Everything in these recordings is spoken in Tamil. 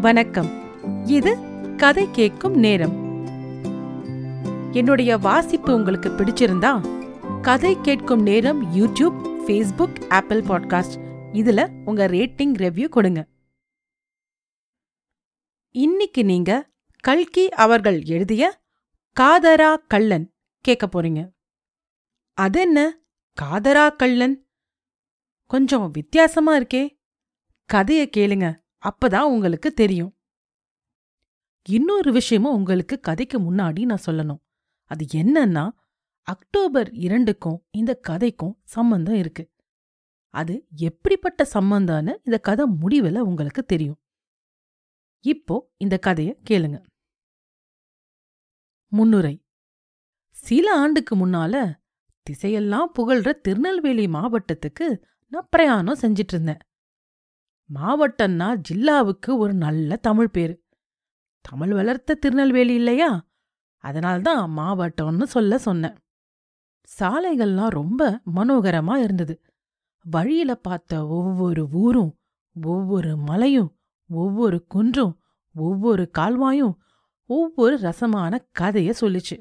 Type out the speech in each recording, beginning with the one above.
வணக்கம். இது கதை கேட்கும் நேரம். என்னுடைய வாசிப்பு உங்களுக்கு பிடிச்சிருந்தா கதை கேட்கும் நேரம் யூடியூப் ஃபேஸ்புக் ஆப்பிள் பாட்காஸ்ட் இதுல உங்க ரேட்டிங் ரெவ்யூ கொடுங்க. இன்னைக்கு நீங்க கல்கி அவர்கள் எழுதிய காதரா கள்ளன் கேட்க போறீங்க. அதென்ன காதரா கள்ளன்? கொஞ்சம் வித்தியாசமா இருக்கே. கதையை கேளுங்க. அப்பதான் உங்களுக்கு தெரியும். இன்னொரு விஷயமும் உங்களுக்கு கதைக்கு முன்னாடி நான் சொல்லணும். அது என்னன்னா அக்டோபர் இரண்டுக்கும் இந்த கதைக்கும் சம்பந்தம் இருக்கு. அது எப்படிப்பட்ட சம்பந்தம்னு இந்த கதை முடிவில் உங்களுக்கு தெரியும். இப்போ இந்த கதையை கேளுங்க. முன்னுரை. சில ஆண்டுக்கு முன்னால திசையெல்லாம் புகழ்ற திருநெல்வேலி மாவட்டத்துக்கு நான் பிரயாணம் செஞ்சிட்டு இருந்தேன். மாவட்டம்னா ஜில்லாவுக்கு ஒரு நல்ல தமிழ் பேரு. தமிழ் வளர்த்த திருநெல்வேலி இல்லையா? அதனால்தான் மாவட்டம்னு சொல்ல சொன்னேன். சாலைகள்லாம் ரொம்ப மனோகரமா இருந்தது. வழியில பார்த்த ஒவ்வொரு ஊரும் ஒவ்வொரு மலையும் ஒவ்வொரு குன்றும் ஒவ்வொரு கால்வாயும் ஒவ்வொரு ரசமான கதைய சொல்லிச்சு.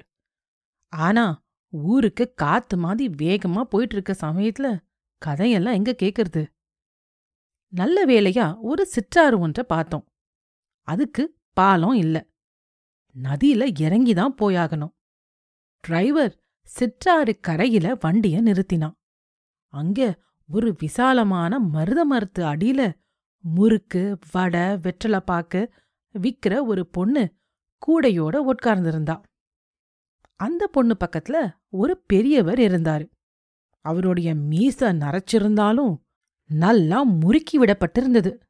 ஆனா ஊருக்கு காத்து மாதிரி வேகமா போயிட்டு இருக்க சமயத்துல கதையெல்லாம் எங்க கேக்குறது? நல்ல வேலையா ஒரு சிற்றாறு ஒன்றை பார்த்தோம். அதுக்கு பாலம் இல்ல. நதியில இறங்கிதான் போயாகணும். டிரைவர் சிற்றாறு கரையில வண்டிய நிறுத்தினான். அங்க ஒரு விசாலமான மருத மரத்து அடியில முறுக்கு வடை வெற்றலைப்பாக்கு விக்கிற ஒரு பொண்ணு கூடையோட உட்கார்ந்திருந்தா. அந்த பொண்ணு பக்கத்துல ஒரு பெரியவர் இருந்தாரு. அவருடைய மீச நரைச்சிருந்தாலும் நல்லா முறுக்கி விடப்பட்டிருந்தது.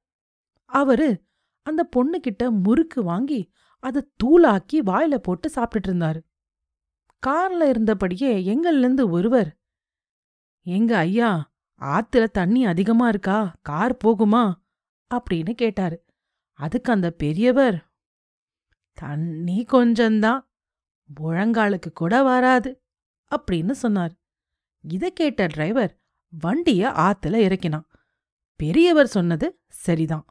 அவரு அந்த பொண்ணுகிட்ட முறுக்கு வாங்கி அதை தூளாக்கி வாயில போட்டு சாப்பிட்டுட்டு இருந்தாரு. கார்ல இருந்தபடியே எங்கள்லேருந்து ஒருவர் எங்க ஐயா ஆத்துல தண்ணி அதிகமா இருக்கா? கார் போகுமா? அப்படின்னு கேட்டாரு. அதுக்கு அந்த பெரியவர் தண்ணி கொஞ்சம்தான் முழங்காலுக்கு கூட வராது அப்படின்னு சொன்னார். இதை கேட்ட டிரைவர் வண்டிய ஆத்துல இறக்கினான். பெரியவர் சொன்னது சரிதான்.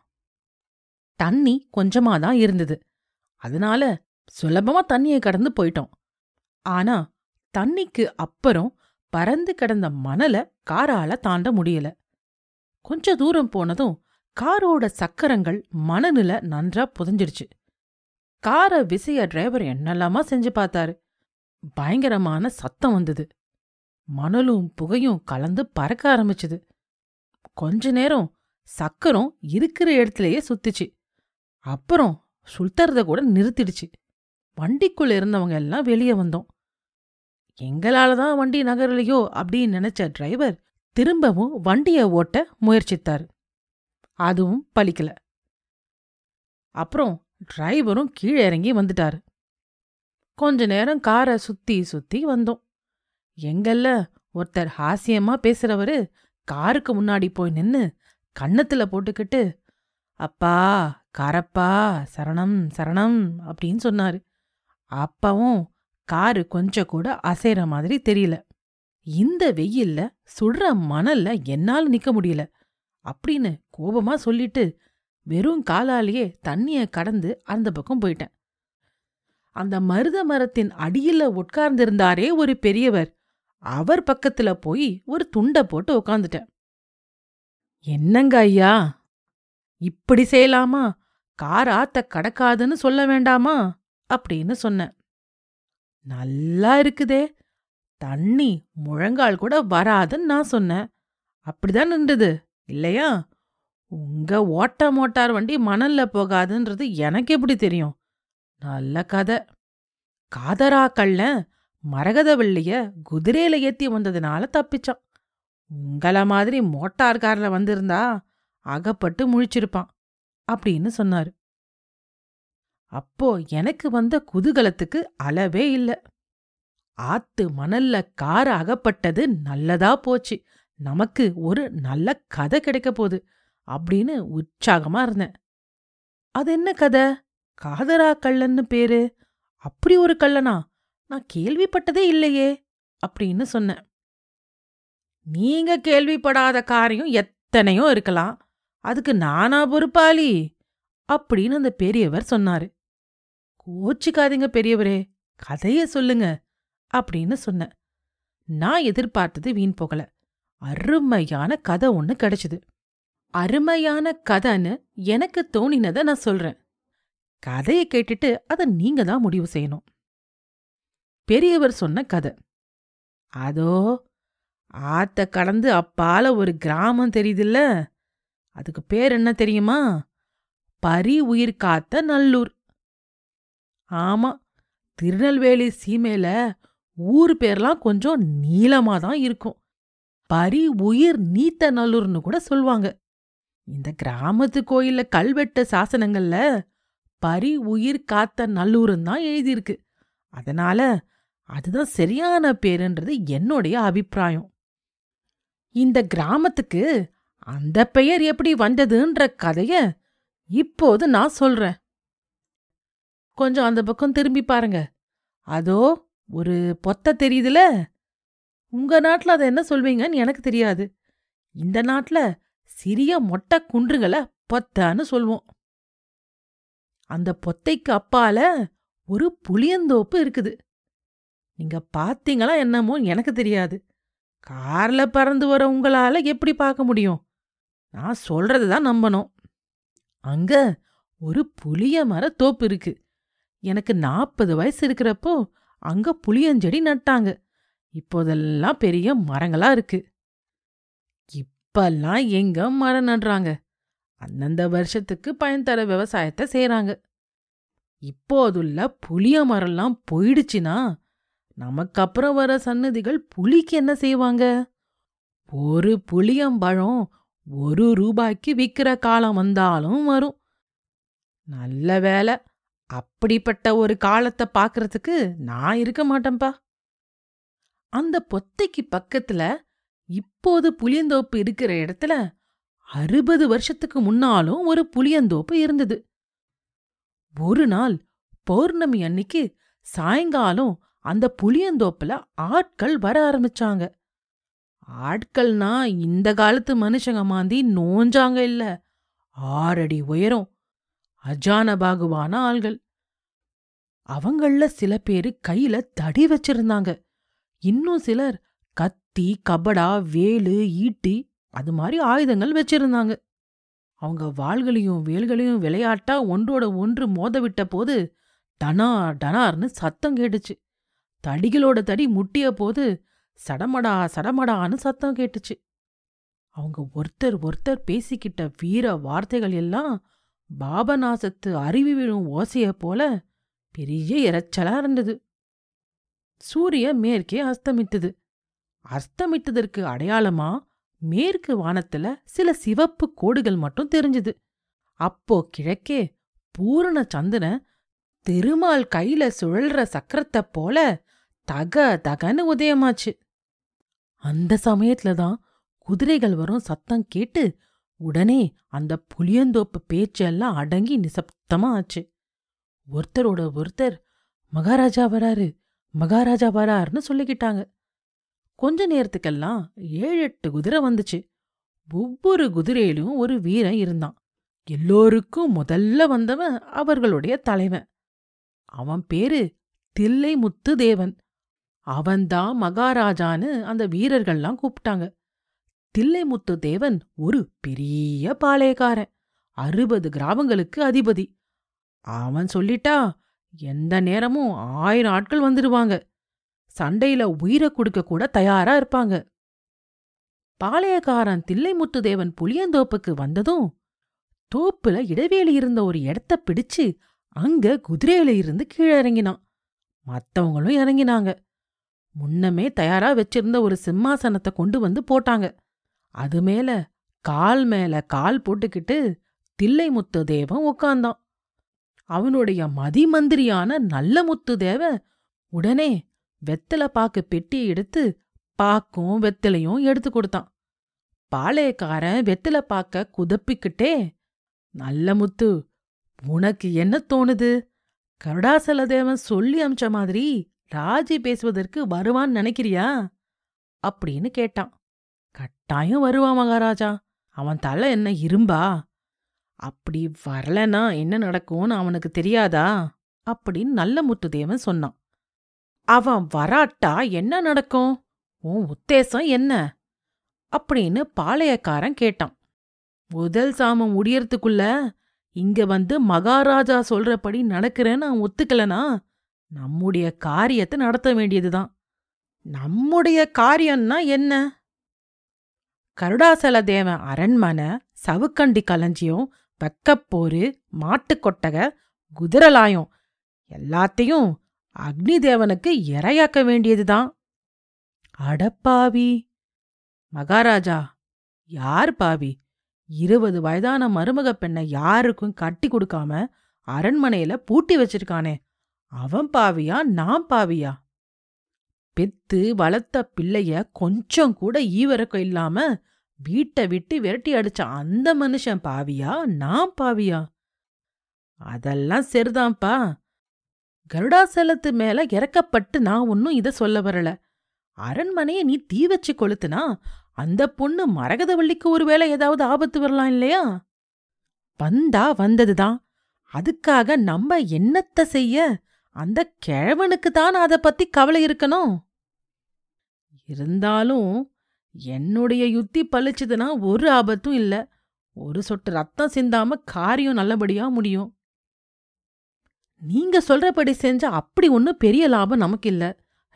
தண்ணி கொஞ்சமா தான் இருந்தது. அதனால சுலபமா தண்ணியை கடந்து போயிட்டோம். ஆனா தண்ணிக்கு அப்புறம் பறந்து கிடந்த மணல காரால தாண்ட முடியல. கொஞ்ச தூரம் போனதும் காரோட சக்கரங்கள் மணநில நன்றா புதஞ்சிடுச்சு காரை விசைய டிரைவர் என்னெல்லாமா செஞ்சு பார்த்தாரு. பயங்கரமான சத்தம் வந்தது. மணலும் புகையும் கலந்து பறக்க ஆரம்பிச்சது. கொஞ்ச நேரம் சக்கரம் இருக்கிற இடத்துலயே சுத்திச்சு. அப்புறம் சுத்தறத கூட நிறுத்திடுச்சு. வண்டிக்குள்ள இருந்தவங்க எல்லாம் வெளியே வந்தோம். எங்களால தான் வண்டி நகரலையோ அப்படின்னு நினைச்ச டிரைவர் திரும்பவும் வண்டியை ஓட்ட முயற்சித்தார். அதுவும் பலிக்கல. அப்புறம் டிரைவரும் கீழே இறங்கி வந்துட்டாரு. கொஞ்ச நேரம் காரை சுத்தி சுத்தி வந்தோம். எங்கல்ல ஒருத்தர் ஹாசியமா பேசுறவரு காருக்கு முன்னாடி போய் நின்னு கன்னத்துல போட்டுக்கிட்டு அப்பா காரப்பா சரணம் சரணம் அப்படின்னு சொன்னாரு. அப்பவும் காரு கொஞ்சம் கூட அசைற மாதிரி தெரியல. இந்த வெயில்ல சுடுற மணல்ல என்னால நிக்க முடியல அப்படின்னு கோபமா சொல்லிட்டு வெறும் காலாலேயே தண்ணிய கடந்து அந்த பக்கம் போயிட்டேன். அந்த மருத மரத்தின் அடியில உட்கார்ந்திருந்தாரே ஒரு பெரியவர். அவர் பக்கத்துல போய் ஒரு துண்ட போட்டு உக்காந்துட்டேன். என்னங்க ஐயா? இப்படி செய்யலாமா? கார் ஆத்த கடக்காதுன்னு சொல்ல வேண்டாமா? அப்படின்னு சொன்னேன். நல்லா இருக்குதே. தண்ணி முழங்கால் கூட வராதுன்னு நான் சொன்னேன். அப்படிதான் நின்றுது இல்லையா? உங்க ஓட்ட மோட்டார் வண்டி மணல்ல போகாதுன்றது எனக்கு எப்படி தெரியும்? நல்ல கதை. காதரா கள்ள மரகத வெள்ளிய குதிரையில ஏத்தி வந்ததுனால தப்பிச்சான். உங்கள மாதிரி மோட்டார் கார்ல வந்திருந்தா அகப்பட்டு முழிச்சிருப்பான் அப்படின்னு சொன்னாரு. அப்போ எனக்கு வந்த குதூகலத்துக்கு அளவே இல்ல. ஆத்து மணல்ல கார் அகப்பட்டது நல்லதா போச்சு. நமக்கு ஒரு நல்ல கதை கிடைக்க போகுது அப்படின்னு உற்சாகமா இருந்தேன். அது என்ன கதை? காதரா கள்ளன்னு பேரு? அப்படி ஒரு கள்ளனா? நான் கேள்விப்பட்டதே இல்லையே அப்படின்னு சொன்னேன். நீங்க கேள்விப்படாத காரியம் எத்தனையோ இருக்கலாம். அதுக்கு நானா பொறுப்பாளி? அப்படின்னு அந்த பெரியவர் சொன்னாரு. கோச்சிக்காதீங்க பெரியவரே கதைய சொல்லுங்க அப்படின்னு சொன்னேன். நான் எதிர்பார்த்தது வீண் போகல. அருமையான கதை ஒண்ணு கிடைச்சது. அருமையான கதைன்னு எனக்கு தோணினதை நான் சொல்றேன். கதையை கேட்டுட்டு அதை நீங்க தான் முடிவு செய்யணும். பெரியவர் சொன்ன கதை. அதோ ஆத்த கடந்து அப்பால ஒரு கிராமம் தெரியுதுல்ல? அதுக்கு பேர் என்ன தெரியுமா? பரி உயிர் காத்த நல்லூர். ஆமா திருநெல்வேலி சீமையில ஊர் பேர்லாம் கொஞ்சம் நீளமா தான் இருக்கும். பரி உயிர் நீத்த நல்லூர்னு கூட சொல்லுவாங்க இந்த கிராமத்து கோயில்ல கல்வெட்டு சாசனங்கள்ல பரி உயிர் காத்த நல்லூருன்னு தான் எழுதியிருக்கு. அதனால அதுதான் சரியான பேருன்றது என்னுடைய அபிப்பிராயம். இந்த கிராமத்துக்கு அந்த பெயர் எப்படி வந்ததுன்ற கதைய இப்போது நான் சொல்றேன். கொஞ்சம் அந்த பக்கம் திரும்பி பாருங்க. அதோ ஒரு பொத்த தெரியுதுல? உங்க நாட்டுல அதை என்ன சொல்வீங்கன்னு எனக்கு தெரியாது. இந்த நாட்டுல சிறிய மொட்டை குன்றுகளை பொத்தான்னு சொல்வோம். அந்த பொத்தைக்கு அப்பால ஒரு புளியந்தோப்பு இருக்குது. நீங்க பாத்தீங்களா என்னமோ எனக்கு தெரியாது. கார்ல பறந்து வர உங்களால எப்படி பார்க்க முடியும்? நான் சொல்றதை தான் நம்பணும். அங்க ஒரு புளிய மர தோப்பு இருக்கு. எனக்கு நாற்பது வயசு இருக்கிறப்போ அங்க புளியஞ்செடி நட்டாங்க. இப்போதெல்லாம் பெரிய மரங்களா இருக்கு. இப்பெல்லாம் எங்க மரம் நடுறாங்க? அந்தந்த வருஷத்துக்கு பயன் தர விவசாயத்தை செய்றாங்க. இப்போதுள்ள புளிய மரம்லாம் போயிடுச்சுன்னா நமக்கு அப்புறம் வர சன்னதிகள் புளிக்கு என்ன செய்வாங்க? ஒரு புளியம்பழம் ஒரு ரூபாய்க்கு விற்கிற காலம் வந்தாலும் வரும். நல்ல வேலை அப்படிப்பட்ட ஒரு காலத்தை பாக்குறதுக்கு நான் இருக்க மாட்டேன்பா. அந்த பொத்தைக்கு பக்கத்துல இப்போது புளியந்தோப்பு இருக்கிற இடத்துல அறுபது வருஷத்துக்கு முன்னாலும் ஒரு புளியந்தோப்பு இருந்தது. ஒரு நாள் பௌர்ணமி அன்னிக்கு சாயங்காலம் அந்த புளியந்தோப்புல ஆட்கள் வர ஆரம்பிச்சாங்க. ஆட்கள்னா இந்த காலத்து மனுஷங்க மாந்தி நோஞ்சாங்க இல்ல. ஆறடி உயரம். அஜான பாகுவான ஆள்கள். அவங்கள சில பேரு கையில தடி வச்சிருந்தாங்க. இன்னும் சிலர் கத்தி கபடா வேலு ஈட்டி அது மாதிரி ஆயுதங்கள் வச்சிருந்தாங்க. அவங்க வாள்களையும் வேல்களையும் விளையாட்டா ஒன்றோட ஒன்று மோத விட்ட போது டனா டனார்னு சத்தம் கேட்டுச்சு. தடிகளோட தடி முட்டிய போது சடமடா சடமடான்னு சத்தம் கேட்டுச்சு. அவங்க ஒருத்தர் ஒருத்தர் பேசிக்கிட்ட வீர வார்த்தைகள் எல்லாம் பாபநாசத்து அருவி விழும் ஓசைய போல பெரிய இறைச்சலா இருந்தது. சூரிய மேற்கே அஸ்தமித்தது. அஸ்தமித்ததற்கு அடையாளமா மேற்கு வானத்துல சில சிவப்பு கோடுகள் மட்டும் தெரிஞ்சுது. அப்போ கிழக்கே பூரண சந்திரன் திருமால் கையில சுழல்ற சக்கரத்தை போல தக தகன்னு உதயமாச்சு. அந்த சமயத்துல தான் குதிரைகள் வரும் சத்தம் கேட்டு உடனே அந்த புளியந்தோப்பு பேச்செல்லாம் அடங்கி நிசப்தமா ஆச்சு. ஒருத்தரோட ஒருத்தர் மகாராஜா வராரு மகாராஜா வராருன்னு சொல்லிக்கிட்டாங்க. கொஞ்ச நேரத்துக்கெல்லாம் ஏழு எட்டு குதிரை வந்துச்சு. ஒவ்வொரு குதிரையிலும் ஒரு வீரன் இருந்தான். எல்லோருக்கும் முதல்ல வந்தவன் அவர்களுடைய தலைவன். அவன் பேரு தில்லைமுத்து தேவன் அவன்தான் மகாராஜான்னு அந்த வீரர்கள்லாம் கூப்பிட்டாங்க. தில்லைமுத்து தேவன் ஒரு பெரிய பாளையக்காரன் அறுபது கிராமங்களுக்கு அதிபதி. அவன் சொல்லிட்டா எந்த நேரமும் ஆயிரம் ஆட்கள் வந்துடுவாங்க சண்டையில உயிரை கொடுக்க கூட தயாரா இருப்பாங்க. பாளையக்காரன் தில்லைமுத்து தேவன் புளியந்தோப்புக்கு வந்ததும் தோப்புல இடைவேளி இருந்த ஒரு இடத்த பிடிச்சு அங்க குதிரையில இருந்து கீழே இறங்கினான். மத்தவங்களும் இறங்கினாங்க. முன்னமே தயாரா வச்சிருந்த ஒரு சிம்மாசனத்தை கொண்டு வந்து போட்டாங்க. அது மேல கால் மேல கால் போட்டுக்கிட்டு தில்லை முத்து தேவன் உக்காந்தான். அவனுடைய மதிமந்திரியான நல்ல முத்து தேவன் உடனே வெத்தல பாக்கு பெட்டி எடுத்து பாக்கும் வெத்தலையும் எடுத்து கொடுத்தான். பாளையக்காரன் வெத்தல பாக்க குதப்பிக்கிட்டே நல்ல முத்து உனக்கு என்ன தோணுது? கருடாசலதேவன் சொல்லி அமிச்ச மாதிரி ராஜி பேசுவதற்கு வருவான்னு நினைக்கிறியா? அப்படின்னு கேட்டான். கட்டாயம் வருவான் மகாராஜா. அவன் தலை என்ன இரும்பா? அப்படி வரலனா என்ன நடக்கும்னு அவனுக்கு தெரியாதா? அப்படின்னு நல்ல முத்துதேவன் சொன்னான். அவன் வராட்டா என்ன நடக்கும்? உன் உத்தேசம் என்ன? அப்படின்னு பாளையக்காரன் கேட்டான். முதல் சாமம் முடியறதுக்குள்ள இங்க வந்து மகாராஜா சொல்றபடி நடக்கிறேன்னு அவன் ஒத்துக்கலனா நம்முடைய காரியத்தை நடத்த வேண்டியதுதான். நம்முடைய காரியம்னா என்ன? கருடாசல தேவன் அரண்மனை சவுக்கண்டி களஞ்சியம் வெக்கப்போரு மாட்டுக்கொட்டக குதிரலாயம் எல்லாத்தையும் அக்னி தேவனுக்கு இரையாக்க வேண்டியதுதான். அடப்பாவி! மகாராஜா யார் பாவி? இருபது வயதான மருமக பெண்ணை யாருக்கும் கட்டி கொடுக்காம அரண்மனையில பூட்டி வச்சிருக்கானே. அவன் பாவியா நான் பாவியா? பெத்து வளர்த்த பிள்ளைய கொஞ்சம் கூட ஈவரக்கம் இல்லாம வீட்டை விட்டு விரட்டி அடிச்ச அந்த மனுஷன் பாவியா நான் பாவியா? அதெல்லாம் சரிதான்ப்பா. கருடாசலத்து மேல இறக்கப்பட்டு நான் ஒன்னும் இத சொல்ல வரல. அரண்மனைய நீ தீ வச்சு கொளுத்துனா அந்த பொண்ணு மரகதவள்ளிக்கு ஒருவேளை ஏதாவது ஆபத்து வரலாம் இல்லையா? வந்தா வந்ததுதான். அதுக்காக நம்ம என்னத்த செய்ய அந்த கிழவனுக்கு தான் அத பத்தி கவலை இருக்கணும். இருந்தாலும் என்னுடைய யுத்தி பழிச்சதுன்னா ஒரு ஆபத்தும் இல்ல. ஒரு சொட்டு ரத்தம் சிந்தாம காரியம் நல்லபடியா முடியும். நீங்க சொல்றபடி செஞ்சா அப்படி ஒன்னும் பெரிய லாபம் நமக்கு இல்ல.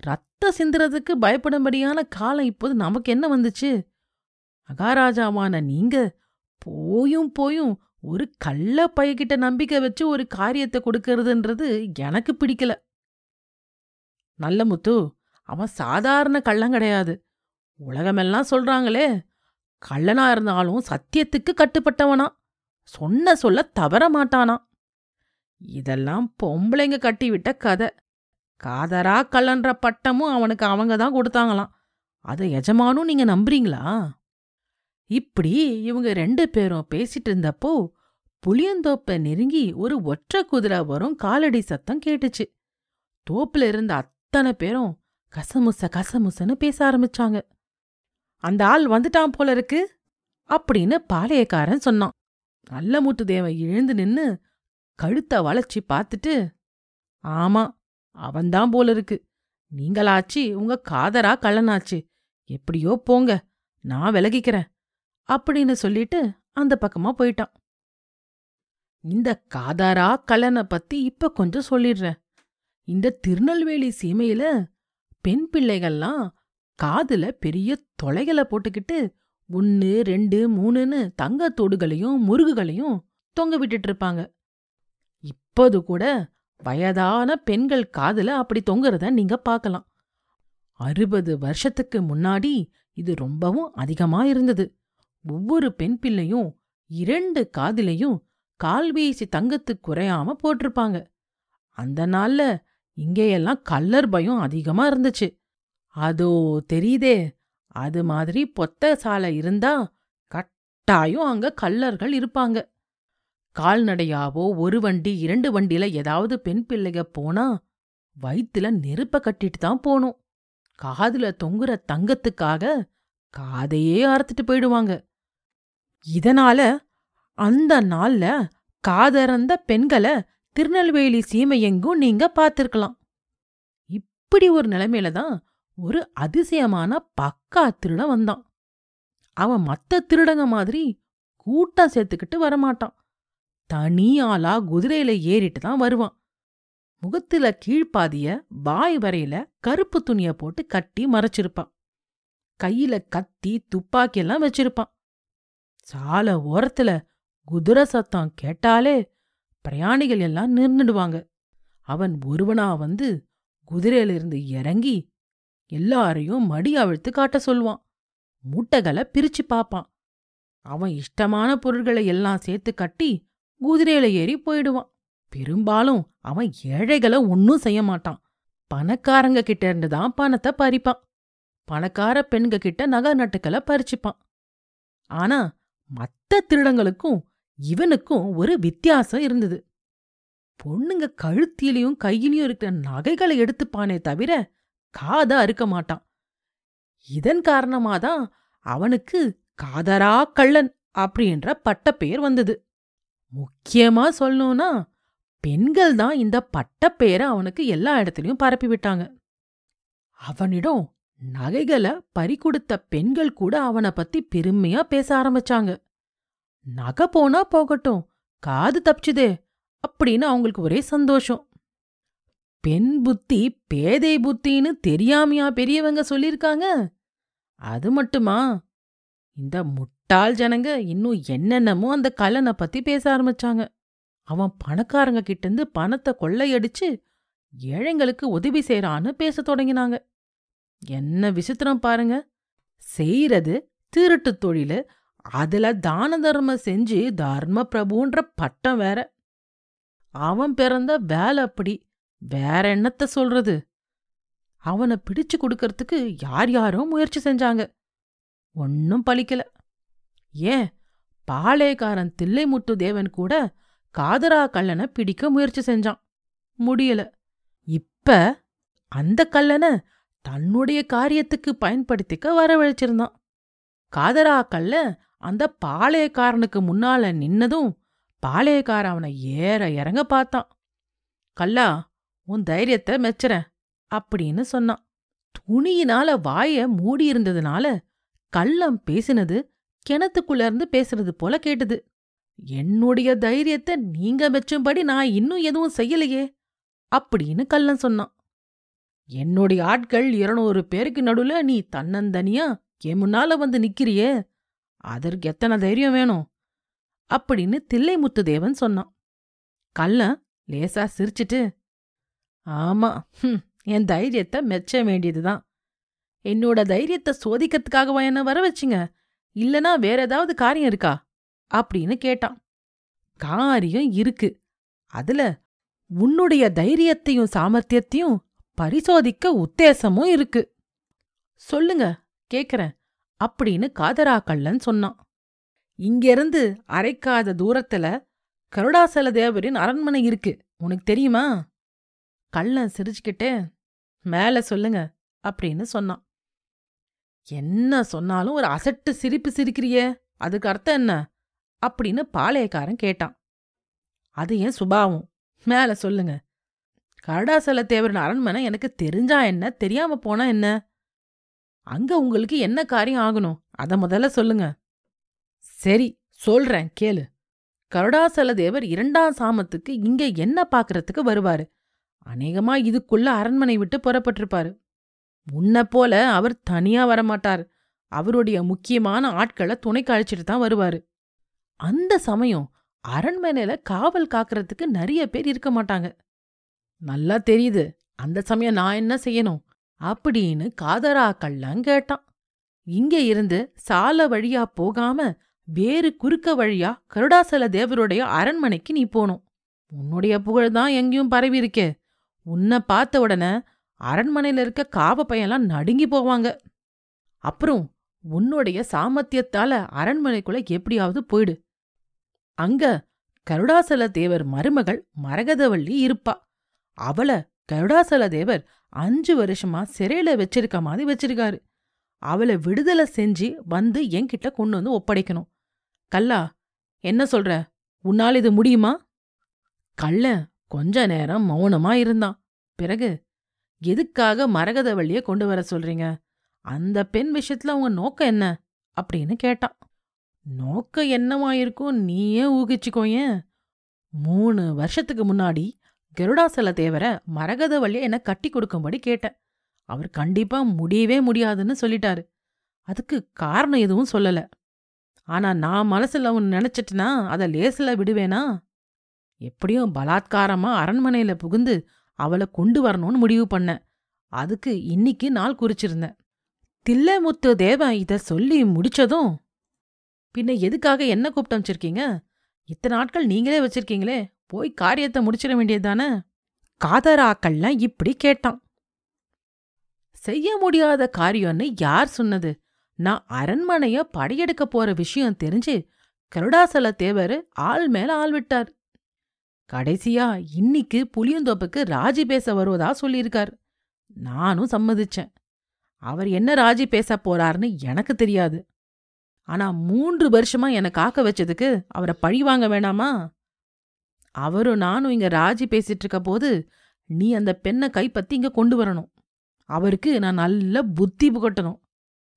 ரத்த சிந்துறதுக்கு பயப்படும்படியான காலம் இப்போது நமக்கு என்ன வந்துச்சு? மகாராஜாவான நீங்க போயும் போயும் ஒரு கள்ள பையகிட்ட நம்பிக்கை வச்சு ஒரு காரியத்தை கொடுக்கறதுன்றது எனக்கு பிடிக்கல. நல்ல முத்து அவன் சாதாரண கள்ளம் கிடையாது. உலகமெல்லாம் சொல்றாங்களே கள்ளனா இருந்தாலும் சத்தியத்துக்கு கட்டுப்பட்டவனா. சொன்ன சொல்ல தவற மாட்டானா. இதெல்லாம் பொம்பளைங்க கட்டிவிட்ட கதை. காதரா கள்ளன்ற பட்டமும் அவனுக்கு அவங்க தான் கொடுத்தாங்களாம். அதை எஜமானும் நீங்க நம்புறீங்களா? இப்படி இவங்க ரெண்டு பேரும் பேசிட்டு இருந்தப்போ புளியந்தோப்ப நெருங்கி ஒரு ஒற்றை குதிரை வரும் காலடி சத்தம் கேட்டுச்சு. தோப்புல இருந்த அத்தனை பேரும் கசமுச கசமுசன்னு பேச ஆரம்பிச்சாங்க. அந்த ஆள் வந்துட்டான் போல இருக்கு அப்படின்னு பாளையக்காரன் சொன்னான். நல்ல மூட்டு தேவன் எழுந்து நின்னு கழுத்த வளைச்சி பார்த்துட்டு ஆமா அவன்தான் போல இருக்கு. நீங்களாச்சு உங்க காதரா கள்ளனாச்சு. எப்படியோ போங்க நான் விலகிக்கிறேன். அப்படின்னு சொல்லிட்டு அந்த பக்கமா போயிட்டான். இந்த காதாரா கலனை பத்தி இப்ப கொஞ்சம் சொல்லிடுறேன். இந்த திருநெல்வேலி சீமையில பெண் பிள்ளைகள்லாம் காதுல பெரிய தொலைகளை போட்டுக்கிட்டு ஒன்னு ரெண்டு மூணுன்னு தங்கத்தோடுகளையும் முருகுகளையும் தொங்க விட்டுட்டு இருப்பாங்க. இப்போது கூட வயதான பெண்கள் காதுல அப்படி தொங்குறத நீங்க பார்க்கலாம். அறுபது வருஷத்துக்கு முன்னாடி இது ரொம்பவும் அதிகமா இருந்தது. ஒவ்வொரு பெண் பிள்ளையும் இரண்டு காதிலையும் கால்வீசி தங்கத்து குறையாம போட்டிருப்பாங்க. அந்த நாள்ல இங்கேயெல்லாம் கல்லர் பயம் அதிகமா இருந்துச்சு. அதோ தெரியுதே அது மாதிரி பொத்த சாலை இருந்தா கட்டாயம் அங்க கல்லர்கள் இருப்பாங்க. கால்நடையாவோ ஒரு வண்டி இரண்டு வண்டியில ஏதாவது பெண் பிள்ளைக போனா வயித்துல நெருப்ப கட்டிட்டு தான் போனோம் காதுல தொங்குற தங்கத்துக்காக காதையே அறுத்துட்டு போயிடுவாங்க. இதனால அந்த நாள்ல காதறந்த பெண்களை திருநெல்வேலி சீமையெங்கும் நீங்க பார்த்திருக்கலாம். இப்படி ஒரு நிலைமையில தான் ஒரு அதிசயமான பக்கா திருடன் வந்தான். அவன் மத்த திருடங்க மாதிரி கூட்டம் சேர்த்துக்கிட்டு வரமாட்டான். தனி ஆளா குதிரையில ஏறிட்டு தான் வருவான். முகத்துல கீழ்ப்பாதிய வாய் வரையில கருப்பு துணிய போட்டு கட்டி மறைச்சிருப்பான். கையில கத்தி துப்பாக்கி எல்லாம் வச்சிருப்பான். சால ஓரத்துல குதிரை சத்தம் கேட்டாலே பிரயாணிகள் எல்லாம் நின்றுடுவாங்க அவன் ஒருவனா வந்து குதிரையிலிருந்து இறங்கி எல்லாரையும் மடி அவிழ்த்து காட்ட சொல்வான் மூட்டைகளை பிரிச்சு பாப்பான். அவன் இஷ்டமான பொருள்களை எல்லாம் சேர்த்து கட்டி குதிரையில ஏறி போயிடுவான். பெரும்பாலும் அவன் ஏழைகளை ஒன்னும் செய்ய மாட்டான். பணக்காரங்க கிட்ட இருந்து தான் பணத்தை பறிப்பான். பணக்கார பெண்க கிட்ட நகை நட்டுக்களை பறிச்சுப்பான். ஆனா மத்த திருடங்களுக்கும் இவனுக்கும் ஒரு வித்தியாசம் இருந்தது. பொண்ணுங்க கழுத்திலையும் கையிலையும் இருக்கிற நகைகளை எடுத்துப்பானே தவிர காத அறுக்க மாட்டான். இதன் காரணமாதான் அவனுக்கு காதரா கள்ளன் அப்படின்ற பட்டப்பெயர் வந்தது. முக்கியமா சொல்லணும்னா பெண்கள் தான் இந்த பட்டப்பெயரை அவனுக்கு எல்லா இடத்துலயும் பரப்பி விட்டாங்க அவனிடம் நகைகளை பறிகொடுத்த பெண்கள் கூட அவனை பத்தி பெருமையா பேச ஆரம்பிச்சாங்க. நகை போனா போகட்டும் காது தப்பிச்சுதே அப்படின்னு அவங்களுக்கு ஒரே சந்தோஷம். பெண் புத்தி பேதை புத்தின்னு தெரியாமையா பெரியவங்க சொல்லிருக்காங்க. அது மட்டுமா? இந்த முட்டாள் ஜனங்க இன்னும் என்னென்னமோ அந்த கலனை பத்தி பேச ஆரம்பிச்சாங்க. அவன் பணக்காரங்க கிட்டேருந்து பணத்தை கொள்ளையடிச்சு ஏழைங்களுக்கு உதவி செய்றான்னு பேசத் தொடங்கினாங்க. என்ன விசித்திரம் பாருங்க. செய்யறது திருட்டு தொழிலு. அதுல தான தர்மம் செஞ்சு தர்ம பிரபுன்ற பட்டம் வேற. அவன் பிறந்த வேலை அப்படி. வேற என்னத்த சொல்றது? அவனை பிடிச்சு கொடுக்கறதுக்கு யார் யாரோ முயற்சி செஞ்சாங்க. ஒன்னும் பலிக்கல ஏன்? பாளையக்காரன் தில்லைமுத்து தேவன் கூட காதரா கல்லனை பிடிக்க முயற்சி செஞ்சான். முடியல. இப்ப அந்த கல்லனை தன்னுடைய காரியத்துக்கு பயன்படுத்திக்க வரவழைச்சிருந்தான். காதரா கல்ல அந்த பாளையக்காரனுக்கு முன்னால நின்னதும் பாளையக்காரன் அவனை ஏற இறங்க பார்த்தான். கல்லா உன் தைரியத்தை மெச்சுறேன் அப்படின்னு சொன்னான். துணியினால வாய மூடியிருந்ததுனால கள்ளம் பேசினது கிணத்துக்குள்ள இருந்து பேசுறது போல கேட்டது. என்னுடைய தைரியத்தை நீங்க மெச்சும்படி நான் இன்னும் எதுவும் செய்யலையே அப்படின்னு கள்ளன் சொன்னான். என்னுடைய ஆட்கள் இருநூறு பேருக்கு நடுவுல நீ தன்னந்தனியா என் முன்னால வந்து நிக்கிறியே? அதற்கு எத்தனை தைரியம் வேணும்? அப்படின்னு தில்லைமுத்து தேவன் சொன்னான். கள்ளன் லேசா சிரிச்சிட்டு ஆமா ஹும், என் தைரியத்தை மெச்ச வேண்டியதுதான். என்னோட தைரியத்தை சோதிக்கிறதுக்காகவா என்ன வர வச்சிங்க? இல்லனா வேற ஏதாவது காரியம் இருக்கா? அப்படின்னு கேட்டான். காரியம் இருக்கு. அதுல உன்னுடைய தைரியத்தையும் சாமர்த்தியத்தையும் பரிசோதிக்க உத்தேசமும் இருக்கு. சொல்லுங்க கேக்குறேன் அப்படின்னு காதராக்கள்ளன் சொன்னான். இங்கிருந்து அரைக்காத தூரத்துல கருடாசல தேவரின் அரண்மனை இருக்கு. உனக்கு தெரியுமா? கள்ளன் சிரிச்சுக்கிட்டே மேல சொல்லுங்க அப்படின்னு சொன்னான். என்ன சொன்னாலும் ஒரு அசட்டு சிரிப்பு சிரிக்கிறியே அதுக்கு அர்த்தம் என்ன? அப்படின்னு பாளையக்காரன் கேட்டான். அது ஏன் சுபாவம்? மேல சொல்லுங்க கருடாசல தேவரின் அரண்மனை எனக்கு தெரிஞ்சா என்ன? தெரியாம போனா என்ன? அங்க உங்களுக்கு என்ன காரியம் ஆகணும்? அத முதல்ல சொல்லுங்க. சரி சொல்றேன் கேளு. கருடாசல தேவர் இரண்டாம் சாமத்துக்கு இங்க என்ன பாக்குறதுக்கு வருவாரு? அநேகமா இதுக்குள்ள அரண்மனை விட்டு புறப்பட்டிருப்பாரு. முன்ன போல அவர் தனியா வரமாட்டார். அவருடைய முக்கியமான ஆட்களை துணை கழிச்சிட்டு தான் வருவாரு. அந்த சமயம் அரண்மனையில காவல் காக்கறதுக்கு நிறைய பேர் இருக்க மாட்டாங்க. நல்லா தெரியுது. அந்த சமயம் நான் என்ன செய்யணும்? அப்படின்னு காதரா கள்ளன் கேட்டான். இங்க இருந்து சால வழியா போகாம வேறு குறுக்க வழியா கருடாசல தேவருடைய அரண்மனைக்கு நீ போனோம் உன்னுடைய புகழ் தான் எங்கேயும் பரவி இருக்கே. உன்னை பார்த்த உடனே அரண்மனையில இருக்க காவ பையன்லாம் நடுங்கி போவாங்க. அப்புறம் உன்னுடைய சாமர்த்தியத்தால அரண்மனைக்குள்ள எப்படியாவது போயிடு. அங்க கருடாசல தேவர் மருமகள் மரகதவள்ளி இருப்பா. அவள கருடாசல தேவர் அஞ்சு வருஷமா சிறையில வச்சிருக்க மாதிரி வச்சிருக்காரு. அவளை விடுதலை செஞ்சு வந்து என்கிட்ட கொண்டு வந்து ஒப்படைக்கணும். கல்லா என்ன சொல்ற? உன்னால் இது முடியுமா? கள்ள கொஞ்ச நேரம் மௌனமா இருந்தான். பிறகு எதுக்காக மரகதவள்ளிய கொண்டு வர சொல்றீங்க? அந்த பெண் விஷயத்துல உங்க நோக்கம் என்ன? அப்படின்னு கேட்டான். நோக்கம் என்னவா இருக்கும்? நீயே ஊகிச்சுக்கோயேன் மூணு வருஷத்துக்கு முன்னாடி கருடாசல தேவர வழியை என்ன கட்டி கொடுக்கும்படி கேட்டேன். அவர் கண்டிப்பா முடியவே முடியாதுன்னு சொல்லிட்டாரு. அதுக்கு காரணம் எதுவும் சொல்லல. ஆனா நான் மனசுல ஒன்னு நினைச்சிட்டுனா அத லேசில் விடுவேனா? எப்படியும் பலாத்காரமா அரண்மனையில புகுந்து அவளை கொண்டு வரணும்னு முடிவு பண்ணேன். அதுக்கு இன்னிக்கு நாள் குறிச்சிருந்தேன். தில்லைமுத்து தேவன் இத சொல்லி முடிச்சதும் பின்ன எதுக்காக என்ன கூப்பிட்டு வச்சிருக்கீங்க இத்தனை நாட்கள் நீங்களே வச்சிருக்கீங்களே போய் காரியத்தை முடிச்சிட வேண்டியதுதானே? காதராக்கள்லாம் இப்படி கேட்டான். செய்ய முடியாத காரியம்னு யார் சொன்னது? நான் அரண்மனைய படையெடுக்க போற விஷயம் தெரிஞ்சு கருடாசல தேவர் ஆள் மேல ஆள் விட்டார். கடைசியா இன்னிக்கு புளியந்தோப்புக்கு ராஜி பேச வருவதா சொல்லியிருக்கார். நானும் சம்மதிச்சேன். அவர் என்ன ராஜி பேச போறாருன்னு எனக்கு தெரியாது. ஆனா மூன்று வருஷமா என்னை காக்க வச்சதுக்கு அவரை பழி வாங்க வேணாமா? அவரும் நானும் இங்க ராஜி பேசிட்டு இருக்க போது நீ அந்த பெண்ணை கைப்பத்தி இங்க கொண்டு வரணும். அவருக்கு நான் நல்ல புத்தி புகட்டணும்.